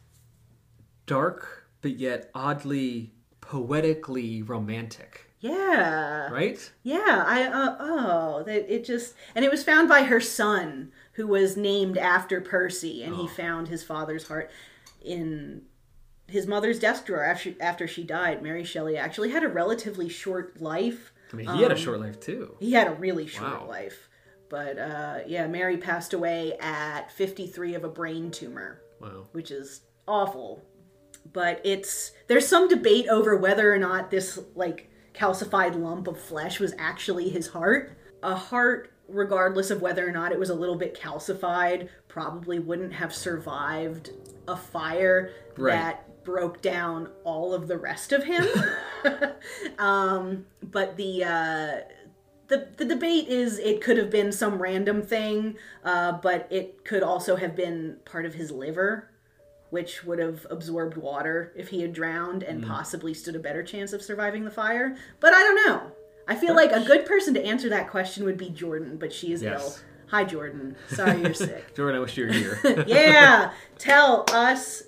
dark, but yet oddly poetically romantic, Yeah. right? Yeah, I uh, oh, that it just and it was found by her son who was named after Percy and he found his father's heart in his mother's desk drawer after after she died. Mary Shelley actually had a relatively short life. I mean, he had a short life too. He had a really short Wow. life. But uh, yeah, Mary passed away at 53 of a brain tumor, Wow. which is awful. But it's there's some debate over whether or not this like calcified lump of flesh was actually his heart. A heart, regardless of whether or not it was a little bit calcified, probably wouldn't have survived a fire Right. that broke down all of the rest of him. *laughs* um, but the uh, the the debate is it could have been some random thing, uh, but it could also have been part of his liver, which would have absorbed water if he had drowned and hmm. possibly stood a better chance of surviving the fire. But I don't know. I feel like a good person to answer that question would be Jordan, but she is Yes. ill. Hi, Jordan. Sorry you're *laughs* sick. Jordan, I wish you were here. *laughs* yeah, tell us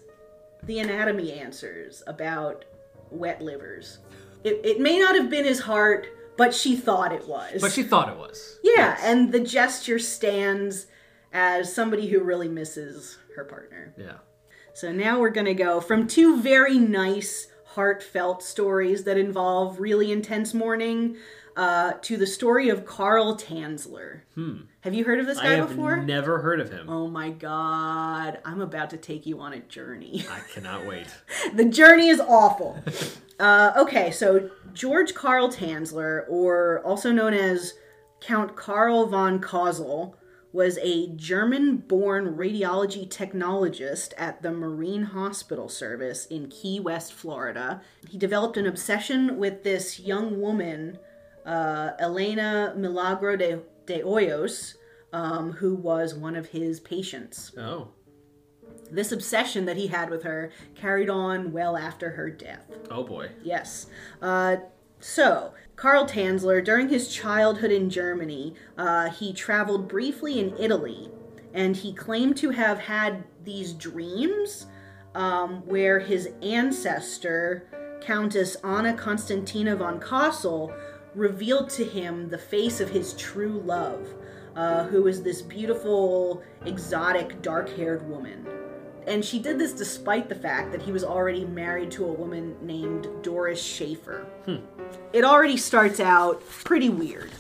the anatomy answers about wet livers. It, it may not have been his heart, but she thought it was. but she thought it was. yeah, Yes. and the gesture stands as somebody who really misses her partner. yeah. So now we're going to go from two very nice, heartfelt stories that involve really intense mourning uh, to the story of Carl Tanzler. Have you heard of this I guy have before? never heard of him. Oh my god, I'm about to take you on a journey. I cannot wait. *laughs* the journey is awful. *laughs* uh, okay, so George Karl Tanzler, or also known as Count Karl von Cosel, was a German born radiology technologist at the Marine Hospital Service in Key West, Florida. He developed an obsession with this young woman, uh, Elena Milagro de, de Hoyos, um, who was one of his patients. Oh. This obsession that he had with her carried on well after her death. Oh boy. Yes. Uh, so, Karl Tanzler, during his childhood in Germany, uh, he traveled briefly in Italy, and he claimed to have had these dreams um, where his ancestor, Countess Anna Constantina von Cosel, revealed to him the face of his true love, uh, who was this beautiful, exotic, dark haired woman. And she did this despite the fact that he was already married to a woman named Doris Schaefer. It already starts out pretty weird.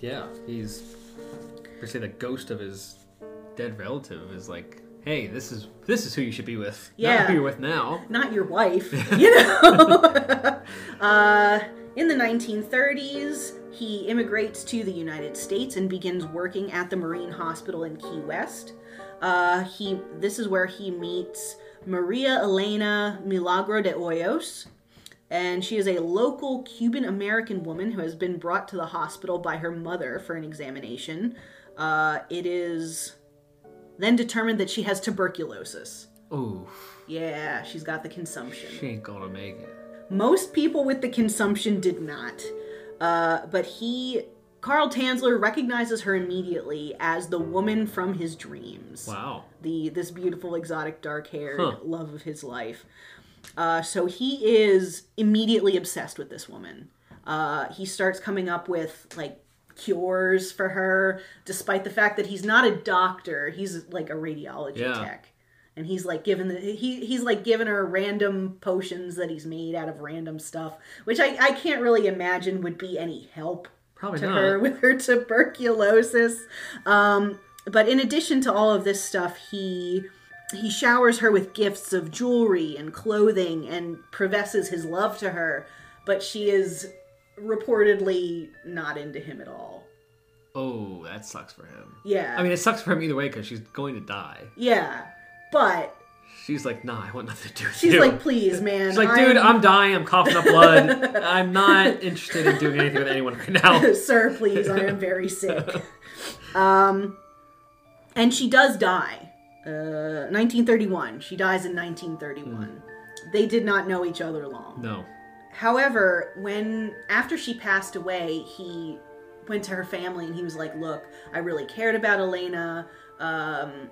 Yeah. He's per se the ghost of his dead relative is like, hey, this is this is who you should be with. Yeah. *laughs* Not who you're with now. Not your wife, *laughs* you know? *laughs* uh, in the 1930s, he immigrates to the United States and begins working at the Marine Hospital in Key West. Uh, he this is where he meets Maria Elena Milagro de Hoyos, and she is a local Cuban American woman who has been brought to the hospital by her mother for an examination. Uh, it is then determined that she has tuberculosis. Ooh, Yeah, she's got the consumption. she ain't gonna make it. Most people with the consumption did not. Uh, but he, Carl Tanzler, recognizes her immediately as the woman from his dreams. Wow. The this beautiful, exotic, dark-haired Huh. love of his life. Uh, so he is immediately obsessed with this woman. Uh, he starts coming up with like cures for her, despite the fact that he's not a doctor. He's like a radiology Yeah. tech, and he's like giving the he he's like giving her random potions that he's made out of random stuff, which I I can't really imagine would be any help Probably to not. her *laughs* with her tuberculosis. Um, but in addition to all of this stuff, he he showers her with gifts of jewelry and clothing and professes his love to her, but she is reportedly not into him at all. Oh, that sucks for him. Yeah. I mean, it sucks for him either way because she's going to die. yeah. But She's like, nah, I want nothing to do with you. she's you. like, please, man. She's like, dude, I'm dying. I'm coughing up blood. *laughs* I'm not interested in doing anything with anyone right now. *laughs* Sir, please, I am very sick. *laughs* Um, and she does die. Uh, 1931. She dies in 1931. They did not know each other long. No. However, when after she passed away, he went to her family and he was like, "Look, I really cared about Elena. Um,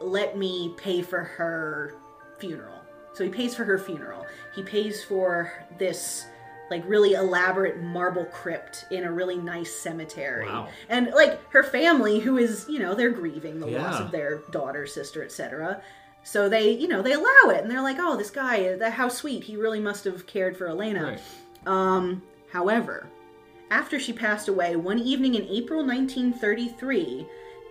let me pay for her funeral." So he pays for her funeral. He pays for this like really elaborate marble crypt in a really nice cemetery. Wow. And like her family who is, you know, they're grieving the loss of their daughter, sister, etc. So they, you know, they allow it, and they're like, "Oh, this guy, how sweet! He really must have cared for Elena." Right. Um, however, after she passed away, one evening in April 1933,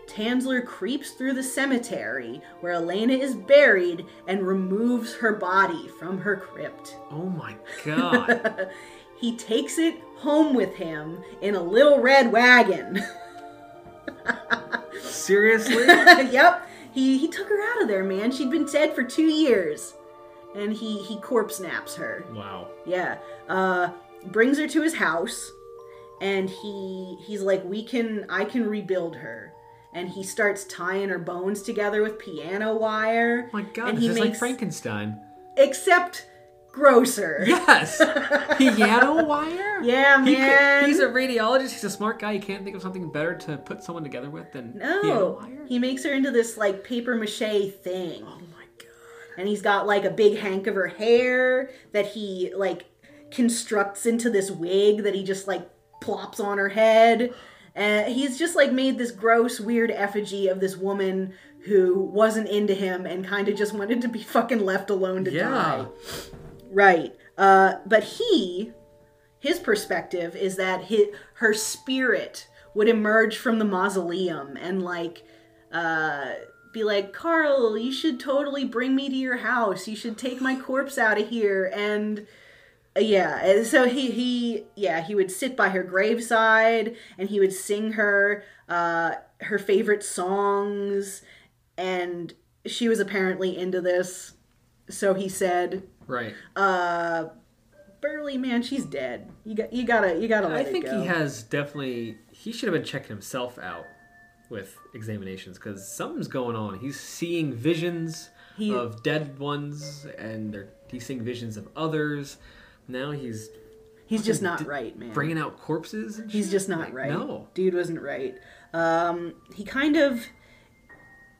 Tanzler creeps through the cemetery where Elena is buried and removes her body from her crypt. Oh my god. *laughs* He takes it home with him in a little red wagon. *laughs* Seriously? *laughs* yep, he, he took her out of there, man. She'd been dead for two years. And he, he corpse naps her. Wow. Yeah. Uh, brings her to his house, and he he's like, "We can, I can rebuild her." And he starts tying her bones together with piano wire. Oh my god, and this he is makes, like Frankenstein. except grosser. Yes! *laughs* Piano wire? Yeah, He could- man. he's a radiologist, he's a smart guy, he can't think of something better to put someone together with than piano no, wire? he makes her into this like paper mache thing. Oh my god. and he's got like a big hank of her hair that he like constructs into this wig that he just like plops on her head and he's just like made this gross weird effigy of this woman who wasn't into him and kind of just wanted to be fucking left alone to Yeah. die. Right. Uh but he his perspective is that his, her spirit would emerge from the mausoleum and like uh be like carl you should totally bring me to your house. You should take my corpse out of here. And uh, yeah and so he he yeah he would sit by her graveside and he would sing her uh her favorite songs and she was apparently into this so he said Right. uh burley man she's dead you got you gotta you gotta I it think go. he has definitely. He should have been checking himself out with examinations because something's going on. He's seeing visions He- of dead ones, and they're, he's seeing visions of others. Now he's he's just not d- right man bringing out corpses. He's just not Like, right. No. Dude wasn't right. Um, he kind of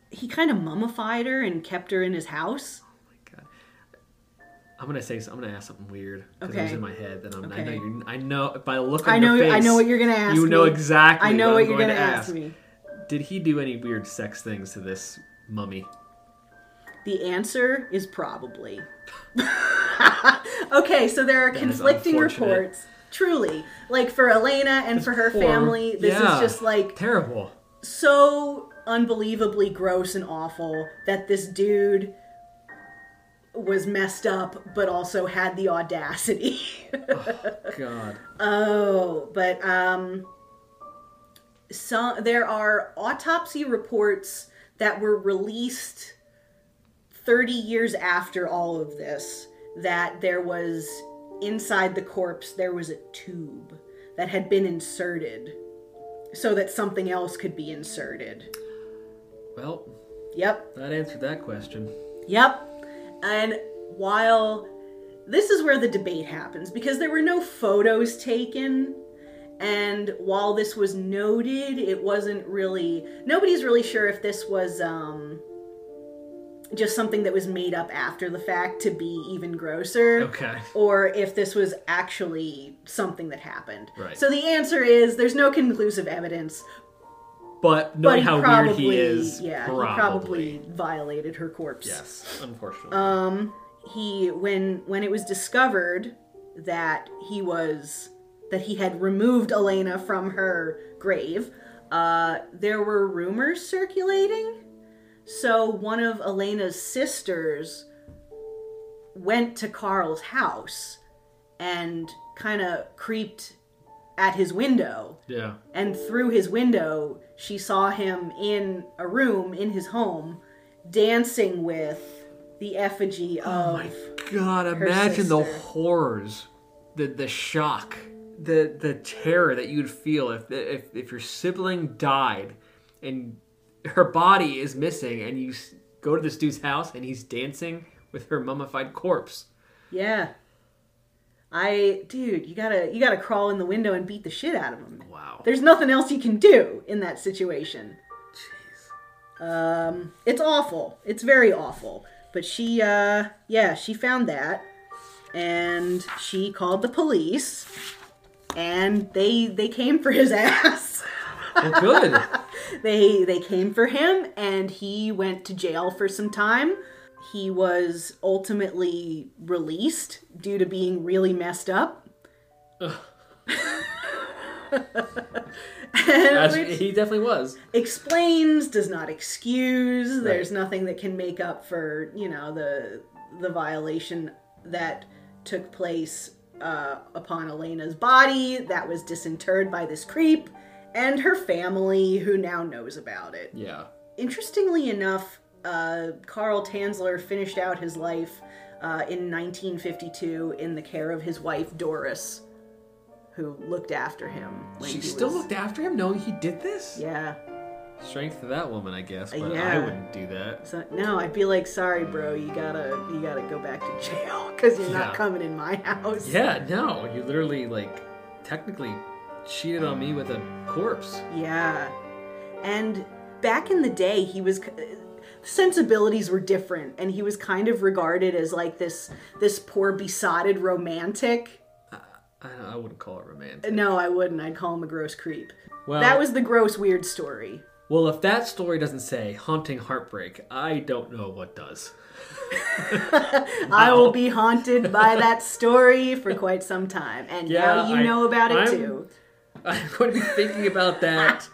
he kind of mummified her and kept her in his house. Oh my god. I'm gonna say. I'm gonna ask something weird because it was in my head. That I'm, I know you. I know by the look on I know your face. I know what you're gonna ask. You know me. exactly. I know what, what you're going gonna to ask me. Did he do any weird sex things to this mummy? The answer is probably. *laughs* *laughs* okay, so there are That conflicting reports. Truly, like for Elena and for her Poor- family, this yeah. is just like Terrible. so unbelievably gross and awful that this dude was messed up but also had the audacity. *laughs* God. oh, but um some there are autopsy reports that were released 30 years after all of this that there was inside the corpse there was a tube that had been inserted so that something else could be inserted. Well, Yep. that answered that question. Yep. And while this is where the debate happens because there were no photos taken and while this was noted it wasn't really nobody's really sure if this was um just something that was made up after the fact to be even grosser Okay. or if this was actually something that happened. Right. So the answer is there's no conclusive evidence, But but knowing he how probably weird he is, yeah, probably. he probably violated her corpse. Yes, unfortunately. Um, he when when it was discovered that he was that he had removed Elena from her grave, uh, there were rumors circulating. So one of Elena's sisters went to Carl's house and kind of creeped at his window yeah. and through his window she saw him in a room in his home dancing with the effigy of. Oh my god, imagine the horrors, the the shock, the the terror that you'd feel if if if your sibling died and her body is missing and you go to this dude's house and he's dancing with her mummified corpse. yeah i dude you gotta you gotta crawl in the window and beat the shit out of him Wow. there's nothing else you can do in that situation Jeez. um it's awful it's very awful but she uh yeah she found that and she called the police and they they came for his *laughs* ass Well, good. *laughs* they they came for him and he went to jail for some time he was ultimately released due to being really messed up. *laughs* *laughs* Which he definitely was. explains does not excuse. There's nothing that can make up for you know the the violation that took place uh, upon Elena's body that was disinterred by this creep and her family who now knows about it. Yeah. Interestingly enough, uh, Carl Tanzler finished out his life uh, in 1952 in the care of his wife Doris, who looked after him. when She he still was- looked after him knowing he did this? Yeah. Strength of that woman, I guess, but I Yeah. wouldn't do that. So, no, I'd be like, sorry, bro, you gotta you gotta go back to jail because you're Yeah. not coming in my house. Yeah, no, you literally like technically cheated on me with a corpse. Yeah. And back in the day, he was sensibilities were different, and he was kind of regarded as like this this poor besotted romantic. I, I wouldn't call it romantic. No, I wouldn't. I'd call him a gross creep. Well, that was the gross weird story. well. If that story doesn't say haunting heartbreak, I don't know what does. *laughs* I will be haunted by that story for quite some time, and *laughs* Yeah, now you I- know about it I'm- too. *laughs* I'm going to be thinking about that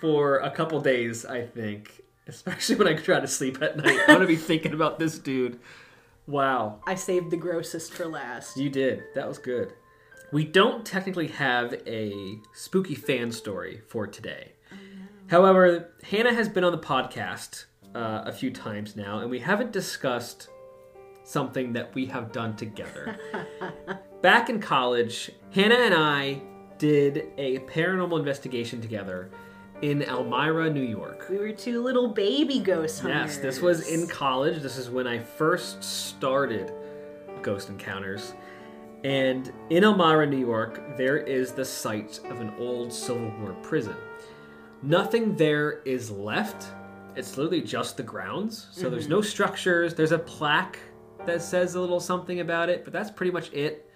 for a couple days. I think, especially when I try to sleep at night, I'm going to be thinking about this dude. Wow. I saved the grossest for last. You did. That was good. We don't technically have a spooky fan story for today. Oh, no. However, Hannah has been on the podcast uh, a few times now, and we haven't discussed something that we have done together. *laughs* Back in college, Hannah and I did a paranormal investigation together in Elmira, New York. We were two little baby ghost hunters. Yes, this was in college. This is when I first started Ghost Encounters. And in Elmira, New York, there is the site of an old Civil War prison. Nothing there is left. It's literally just the grounds. So there's mm-hmm. no structures. There's a plaque that says a little something about it, but that's pretty much it.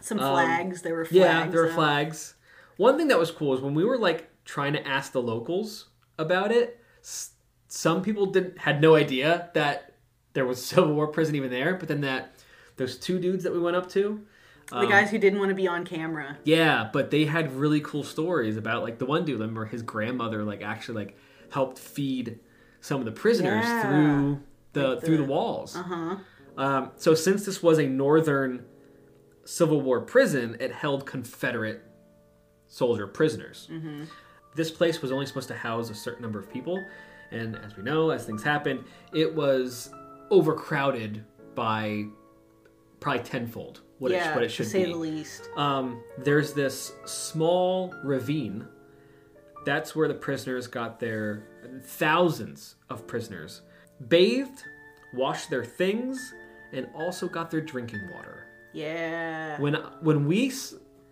Some flags. there were flags. um, Yeah, there were flags. One thing that was cool is when we were like trying to ask the locals about it, s- some people didn't had no idea that there was *laughs* Civil War prison even there. But then that those two dudes that we went up to, The guys who didn't want to be on camera. yeah, but they had really cool stories about like the one dude, remember his grandmother like actually like helped feed some of the prisoners Yeah. through the Like through the the- walls. Uh-huh. Um, so since this was a northern Civil War prison, it held Confederate soldier prisoners. This place was only supposed to house a certain number of people, and as we know, as things happened, it was overcrowded by probably tenfold what, yeah, it, what it to should say be. the least. Um, there's this small ravine. That's where the prisoners got their thousands of prisoners bathed, washed their things, and also got their drinking water. Yeah. When when we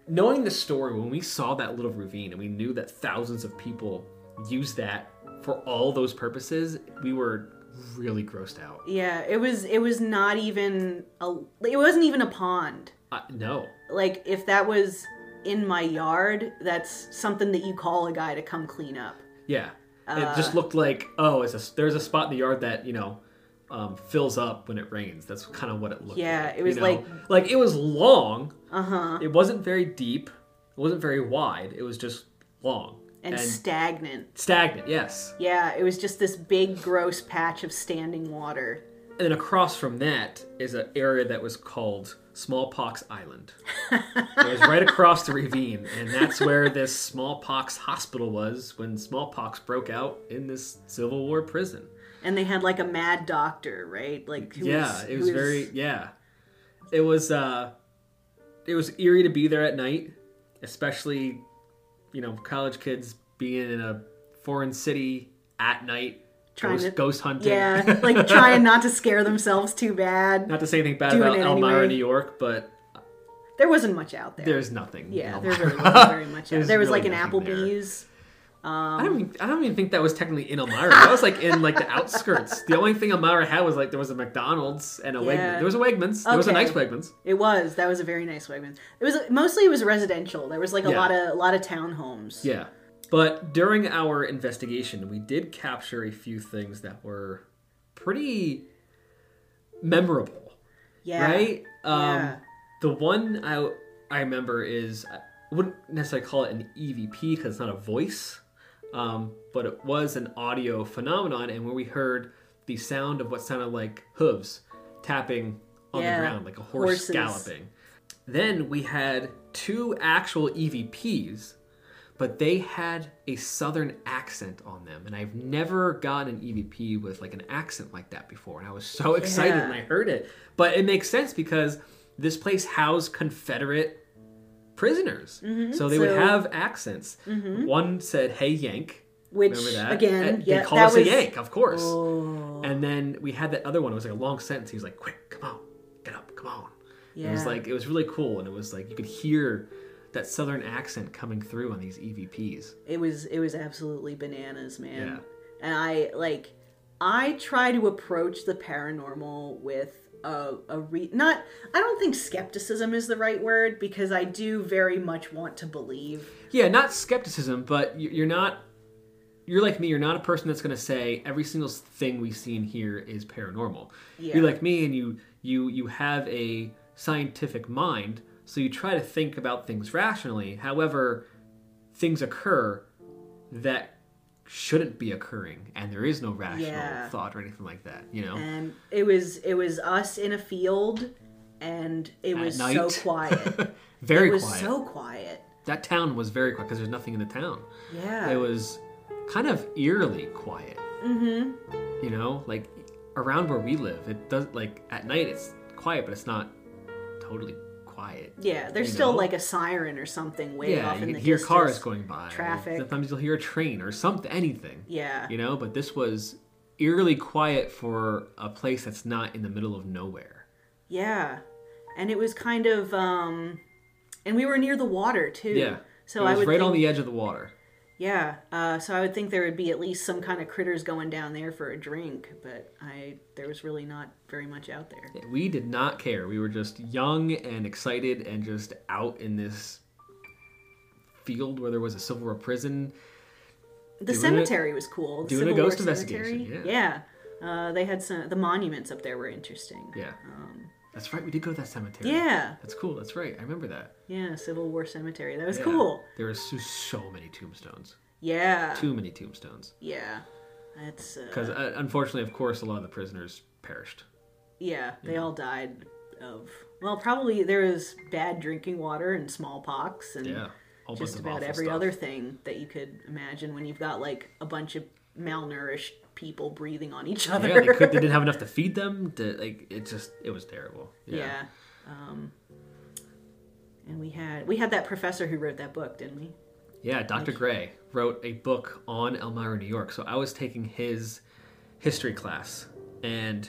knowing the story, when we saw that little ravine and we knew that thousands of people used that for all those purposes, we were really grossed out. Yeah, it was it was not even a it wasn't even a pond. Uh, no, Like if that was in my yard, that's something that you call a guy to come clean up. Yeah, it just looked like oh, it's a, there's a spot in the yard that you know um, fills up when it rains. That's kind of what it looked Yeah, like. Yeah, it was you know? like- like it was long. Uh-huh. It wasn't very deep. It wasn't very wide. It was just long And, stagnant. stagnant. Yes, Yeah, it was just this big gross patch of standing water. and then across from that is an area that was called Smallpox Island. *laughs* it was right across the ravine, and that's where this smallpox hospital was when smallpox broke out in this Civil War prison. And they had like a mad doctor, right? Like who yeah was, it was very yeah it was uh it was eerie to be there at night especially you know college kids being in a foreign city at night Trying ghost, to- ghost hunting Yeah, *laughs* like trying not to scare themselves too bad. not to say anything bad Doing about elmira anyway. new york but There wasn't much out there. there's nothing yeah, there really *laughs* wasn't very much out. There was really like an Applebee's. there. Applebee's. I don't, even, I don't even think that was technically in Elmira. That was like in like the outskirts. The only thing Elmira had was like there was a McDonald's and a Wegmans. There was a Wegmans. There was a nice Wegmans. It was. That was a very nice Wegmans. It was mostly it was residential. There was like a Yeah. lot of a lot of townhomes. Yeah. But during our investigation, we did capture a few things that were pretty memorable, Yeah. right? Um, Yeah. The one I I remember is I wouldn't necessarily call it an EVP because it's not a voice, um, but it was an audio phenomenon, and where we heard the sound of what sounded like hooves tapping on Yeah. the ground, like a horse Horses. galloping. Then we had two actual EVPs, but they had a southern accent on them, and I've never gotten an EVP with like an accent like that before, and I was so *laughs* excited Yeah. when I heard it. But it makes sense because this place housed Confederate prisoners, so they would Mm-hmm. Have accents. One said "Hey Yank," Which remember that? again, yeah, they that us was a Yank, of course. Oh, And then we had that other one. It was like a long sentence. He was like, "Quick, come on, get up, come on." Yeah. It was like it was really cool, and it was like you could hear that southern accent coming through on these EVPs. it was it was absolutely bananas, man. Yeah. And I like I try to approach the paranormal with a, a re- not I don't think skepticism is the right word because I do very much want to believe. Yeah, not skepticism, but you- you're not. You're like me. You're not a person that's going to say every single thing we see in here is paranormal. Yeah. You're like me, and you you you have a scientific mind, so you try to think about things rationally. However, things occur that shouldn't be occurring, and there is no rational Yeah. thought or anything like that. You know. And it was it was us in a field and it At was so quiet. *laughs* Very it was quiet. so quiet. that town was very quiet because there's nothing in the town. Yeah. It was kind of eerily quiet. mm-hmm. You know, like around where we live, it does like at night it's quiet, but it's not totally quiet. Yeah, there's still know? like a siren or something way yeah, off in the hear distance. cars going by. traffic. Sometimes you'll hear a train or something, anything. Yeah. You know, but this was eerily quiet for a place that's not in the middle of nowhere. Yeah. And it was kind of um and we were near the water too. Yeah. So was I would right think, on the edge of the water. Yeah. Uh, so I would think there would be at least some kind of critters going down there for a drink, but I there was really not very much out there. We did not care. We were just young and excited and just out in this field where there was a Civil War prison. The cemetery was cool. The doing a Civil War ghost investigation, cemetery. Yeah. Uh, they had some the monuments up there were interesting. Yeah. Um, That's right. We did go to that cemetery. yeah. That's cool. That's right. I remember that. Yeah, Civil War cemetery. That was Yeah. cool. There was so, so many tombstones. Yeah. Too many tombstones. Yeah. That's uh, Because uh, unfortunately, of course, a lot of the prisoners perished. Yeah, they all died of well, probably there was bad drinking water and smallpox and Yeah. Just about every stuff. other thing that you could imagine when you've got like a bunch of malnourished people breathing on each other. Yeah, they, could, they didn't have enough to *laughs* feed them. To, like it just, it was terrible. yeah. Yeah. Um, and we had we had that professor who wrote that book, didn't we? Yeah, Dr. Gray wrote a book on Elmira, New York. So I was taking his history class, and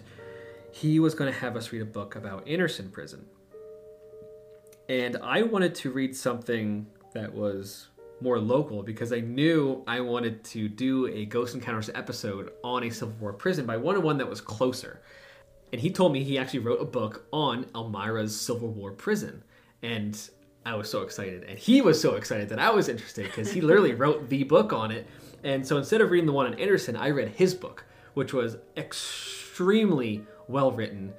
he was going to have us read a book about Anderson Prison. And I wanted to read something that was more local because I knew I wanted to do a Ghost Encounters episode on a Civil War prison, but I wanted one that was closer. And he told me he actually wrote a book on Elmira's Civil War prison. And I was so excited. And he was so excited that I was interested because he literally *laughs* wrote the book on it. And so instead of reading the one on Anderson, I read his book, which was extremely well written,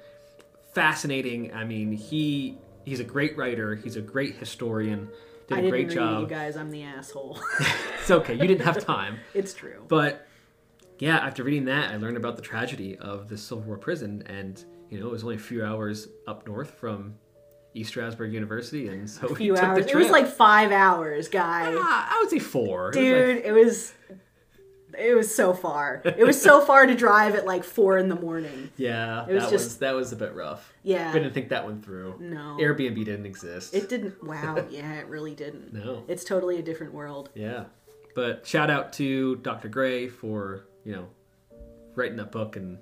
fascinating. I mean, he he's a great writer, he's a great historian, did I a didn't great read job. you guys. I'm the asshole. *laughs* It's okay, you didn't have time. *laughs* it's true. But yeah, after reading that, I learned about the tragedy of the Civil War prison, and you know, it was only a few hours up north from East Stroudsburg University, and so A we few took hours. the It was like five hours, guys. Ah, I would say four, It was like- Dude, it was it was so far. It was so far to drive at like four in the morning. *laughs* yeah, it was that just- was that was a bit rough. Yeah. I didn't think that one through. No. Airbnb didn't exist. It didn't *laughs* wow, yeah, it really didn't. no. It's totally a different world. Yeah. But shout out to Dr. Gray for, you know, writing that book and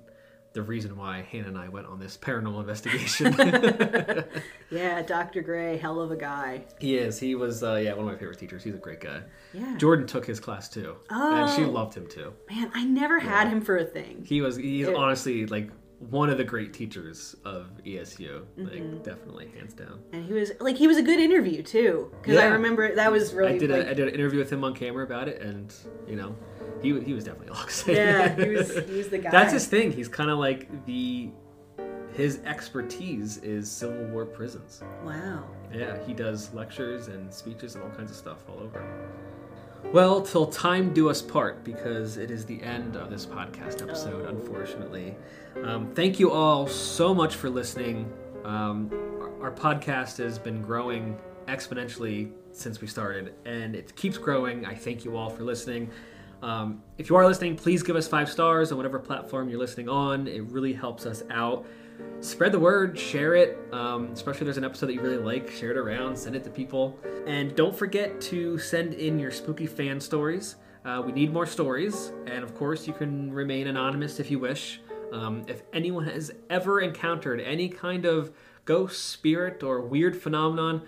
the reason why Hannah and I went on this paranormal investigation. *laughs* *laughs* Yeah, Dr. Gray, hell of a guy. he is. He was, uh, yeah, one of my favorite teachers. He's a great guy. Yeah. Jordan took his class too. Oh. And she Oh. loved him too. Man, I never had him for a thing. He was, he's It- honestly like one of the great teachers of ESU. Mm-hmm. Like, definitely, hands down. And he was like he was a good interview too. Because I remember that was really I did, like, a, I did an interview with him on camera about it, and, you know, he, he was definitely all excited. Yeah, he *laughs* was he was the guy. That's his thing. He's kind of like the his expertise is Civil War prisons. Wow. Yeah, he does lectures and speeches and all kinds of stuff all over. Well, till time do us part, because it is the end of this podcast episode, Oh. unfortunately. Um, thank you all so much for listening. Um, our, our podcast has been growing exponentially since we started, and it keeps growing. I thank you all for listening. Um, if you are listening, please give us five stars on whatever platform you're listening on. It really helps us out spread the word, share it, um, especially if there's an episode that you really like, share it around, send it to people. And don't forget to send in your spooky fan stories. Uh, we need more stories, and of course, you can remain anonymous if you wish. Um, if anyone has ever encountered any kind of ghost, spirit, or weird phenomenon,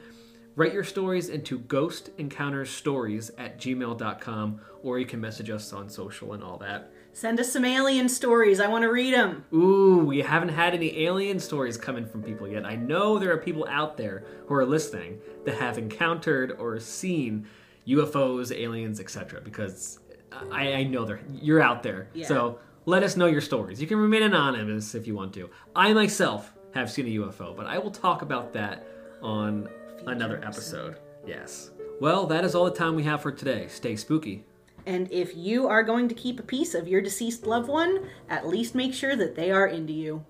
write your stories into ghostencountersstories at gmail.com, or you can message us on social and all that. Send us some alien stories. I want to read them. Ooh, we haven't had any alien stories coming from people yet. I know there are people out there who are listening that have encountered or seen UFOs, aliens, etc. Because I, I know they're you're out there. Yeah. So let us know your stories. You can remain anonymous if you want to. I myself have seen a UFO, but I will talk about that on another episode. Yes. Well, that is all the time we have for today. Stay spooky. And if you are going to keep a piece of your deceased loved one, at least make sure that they are into you.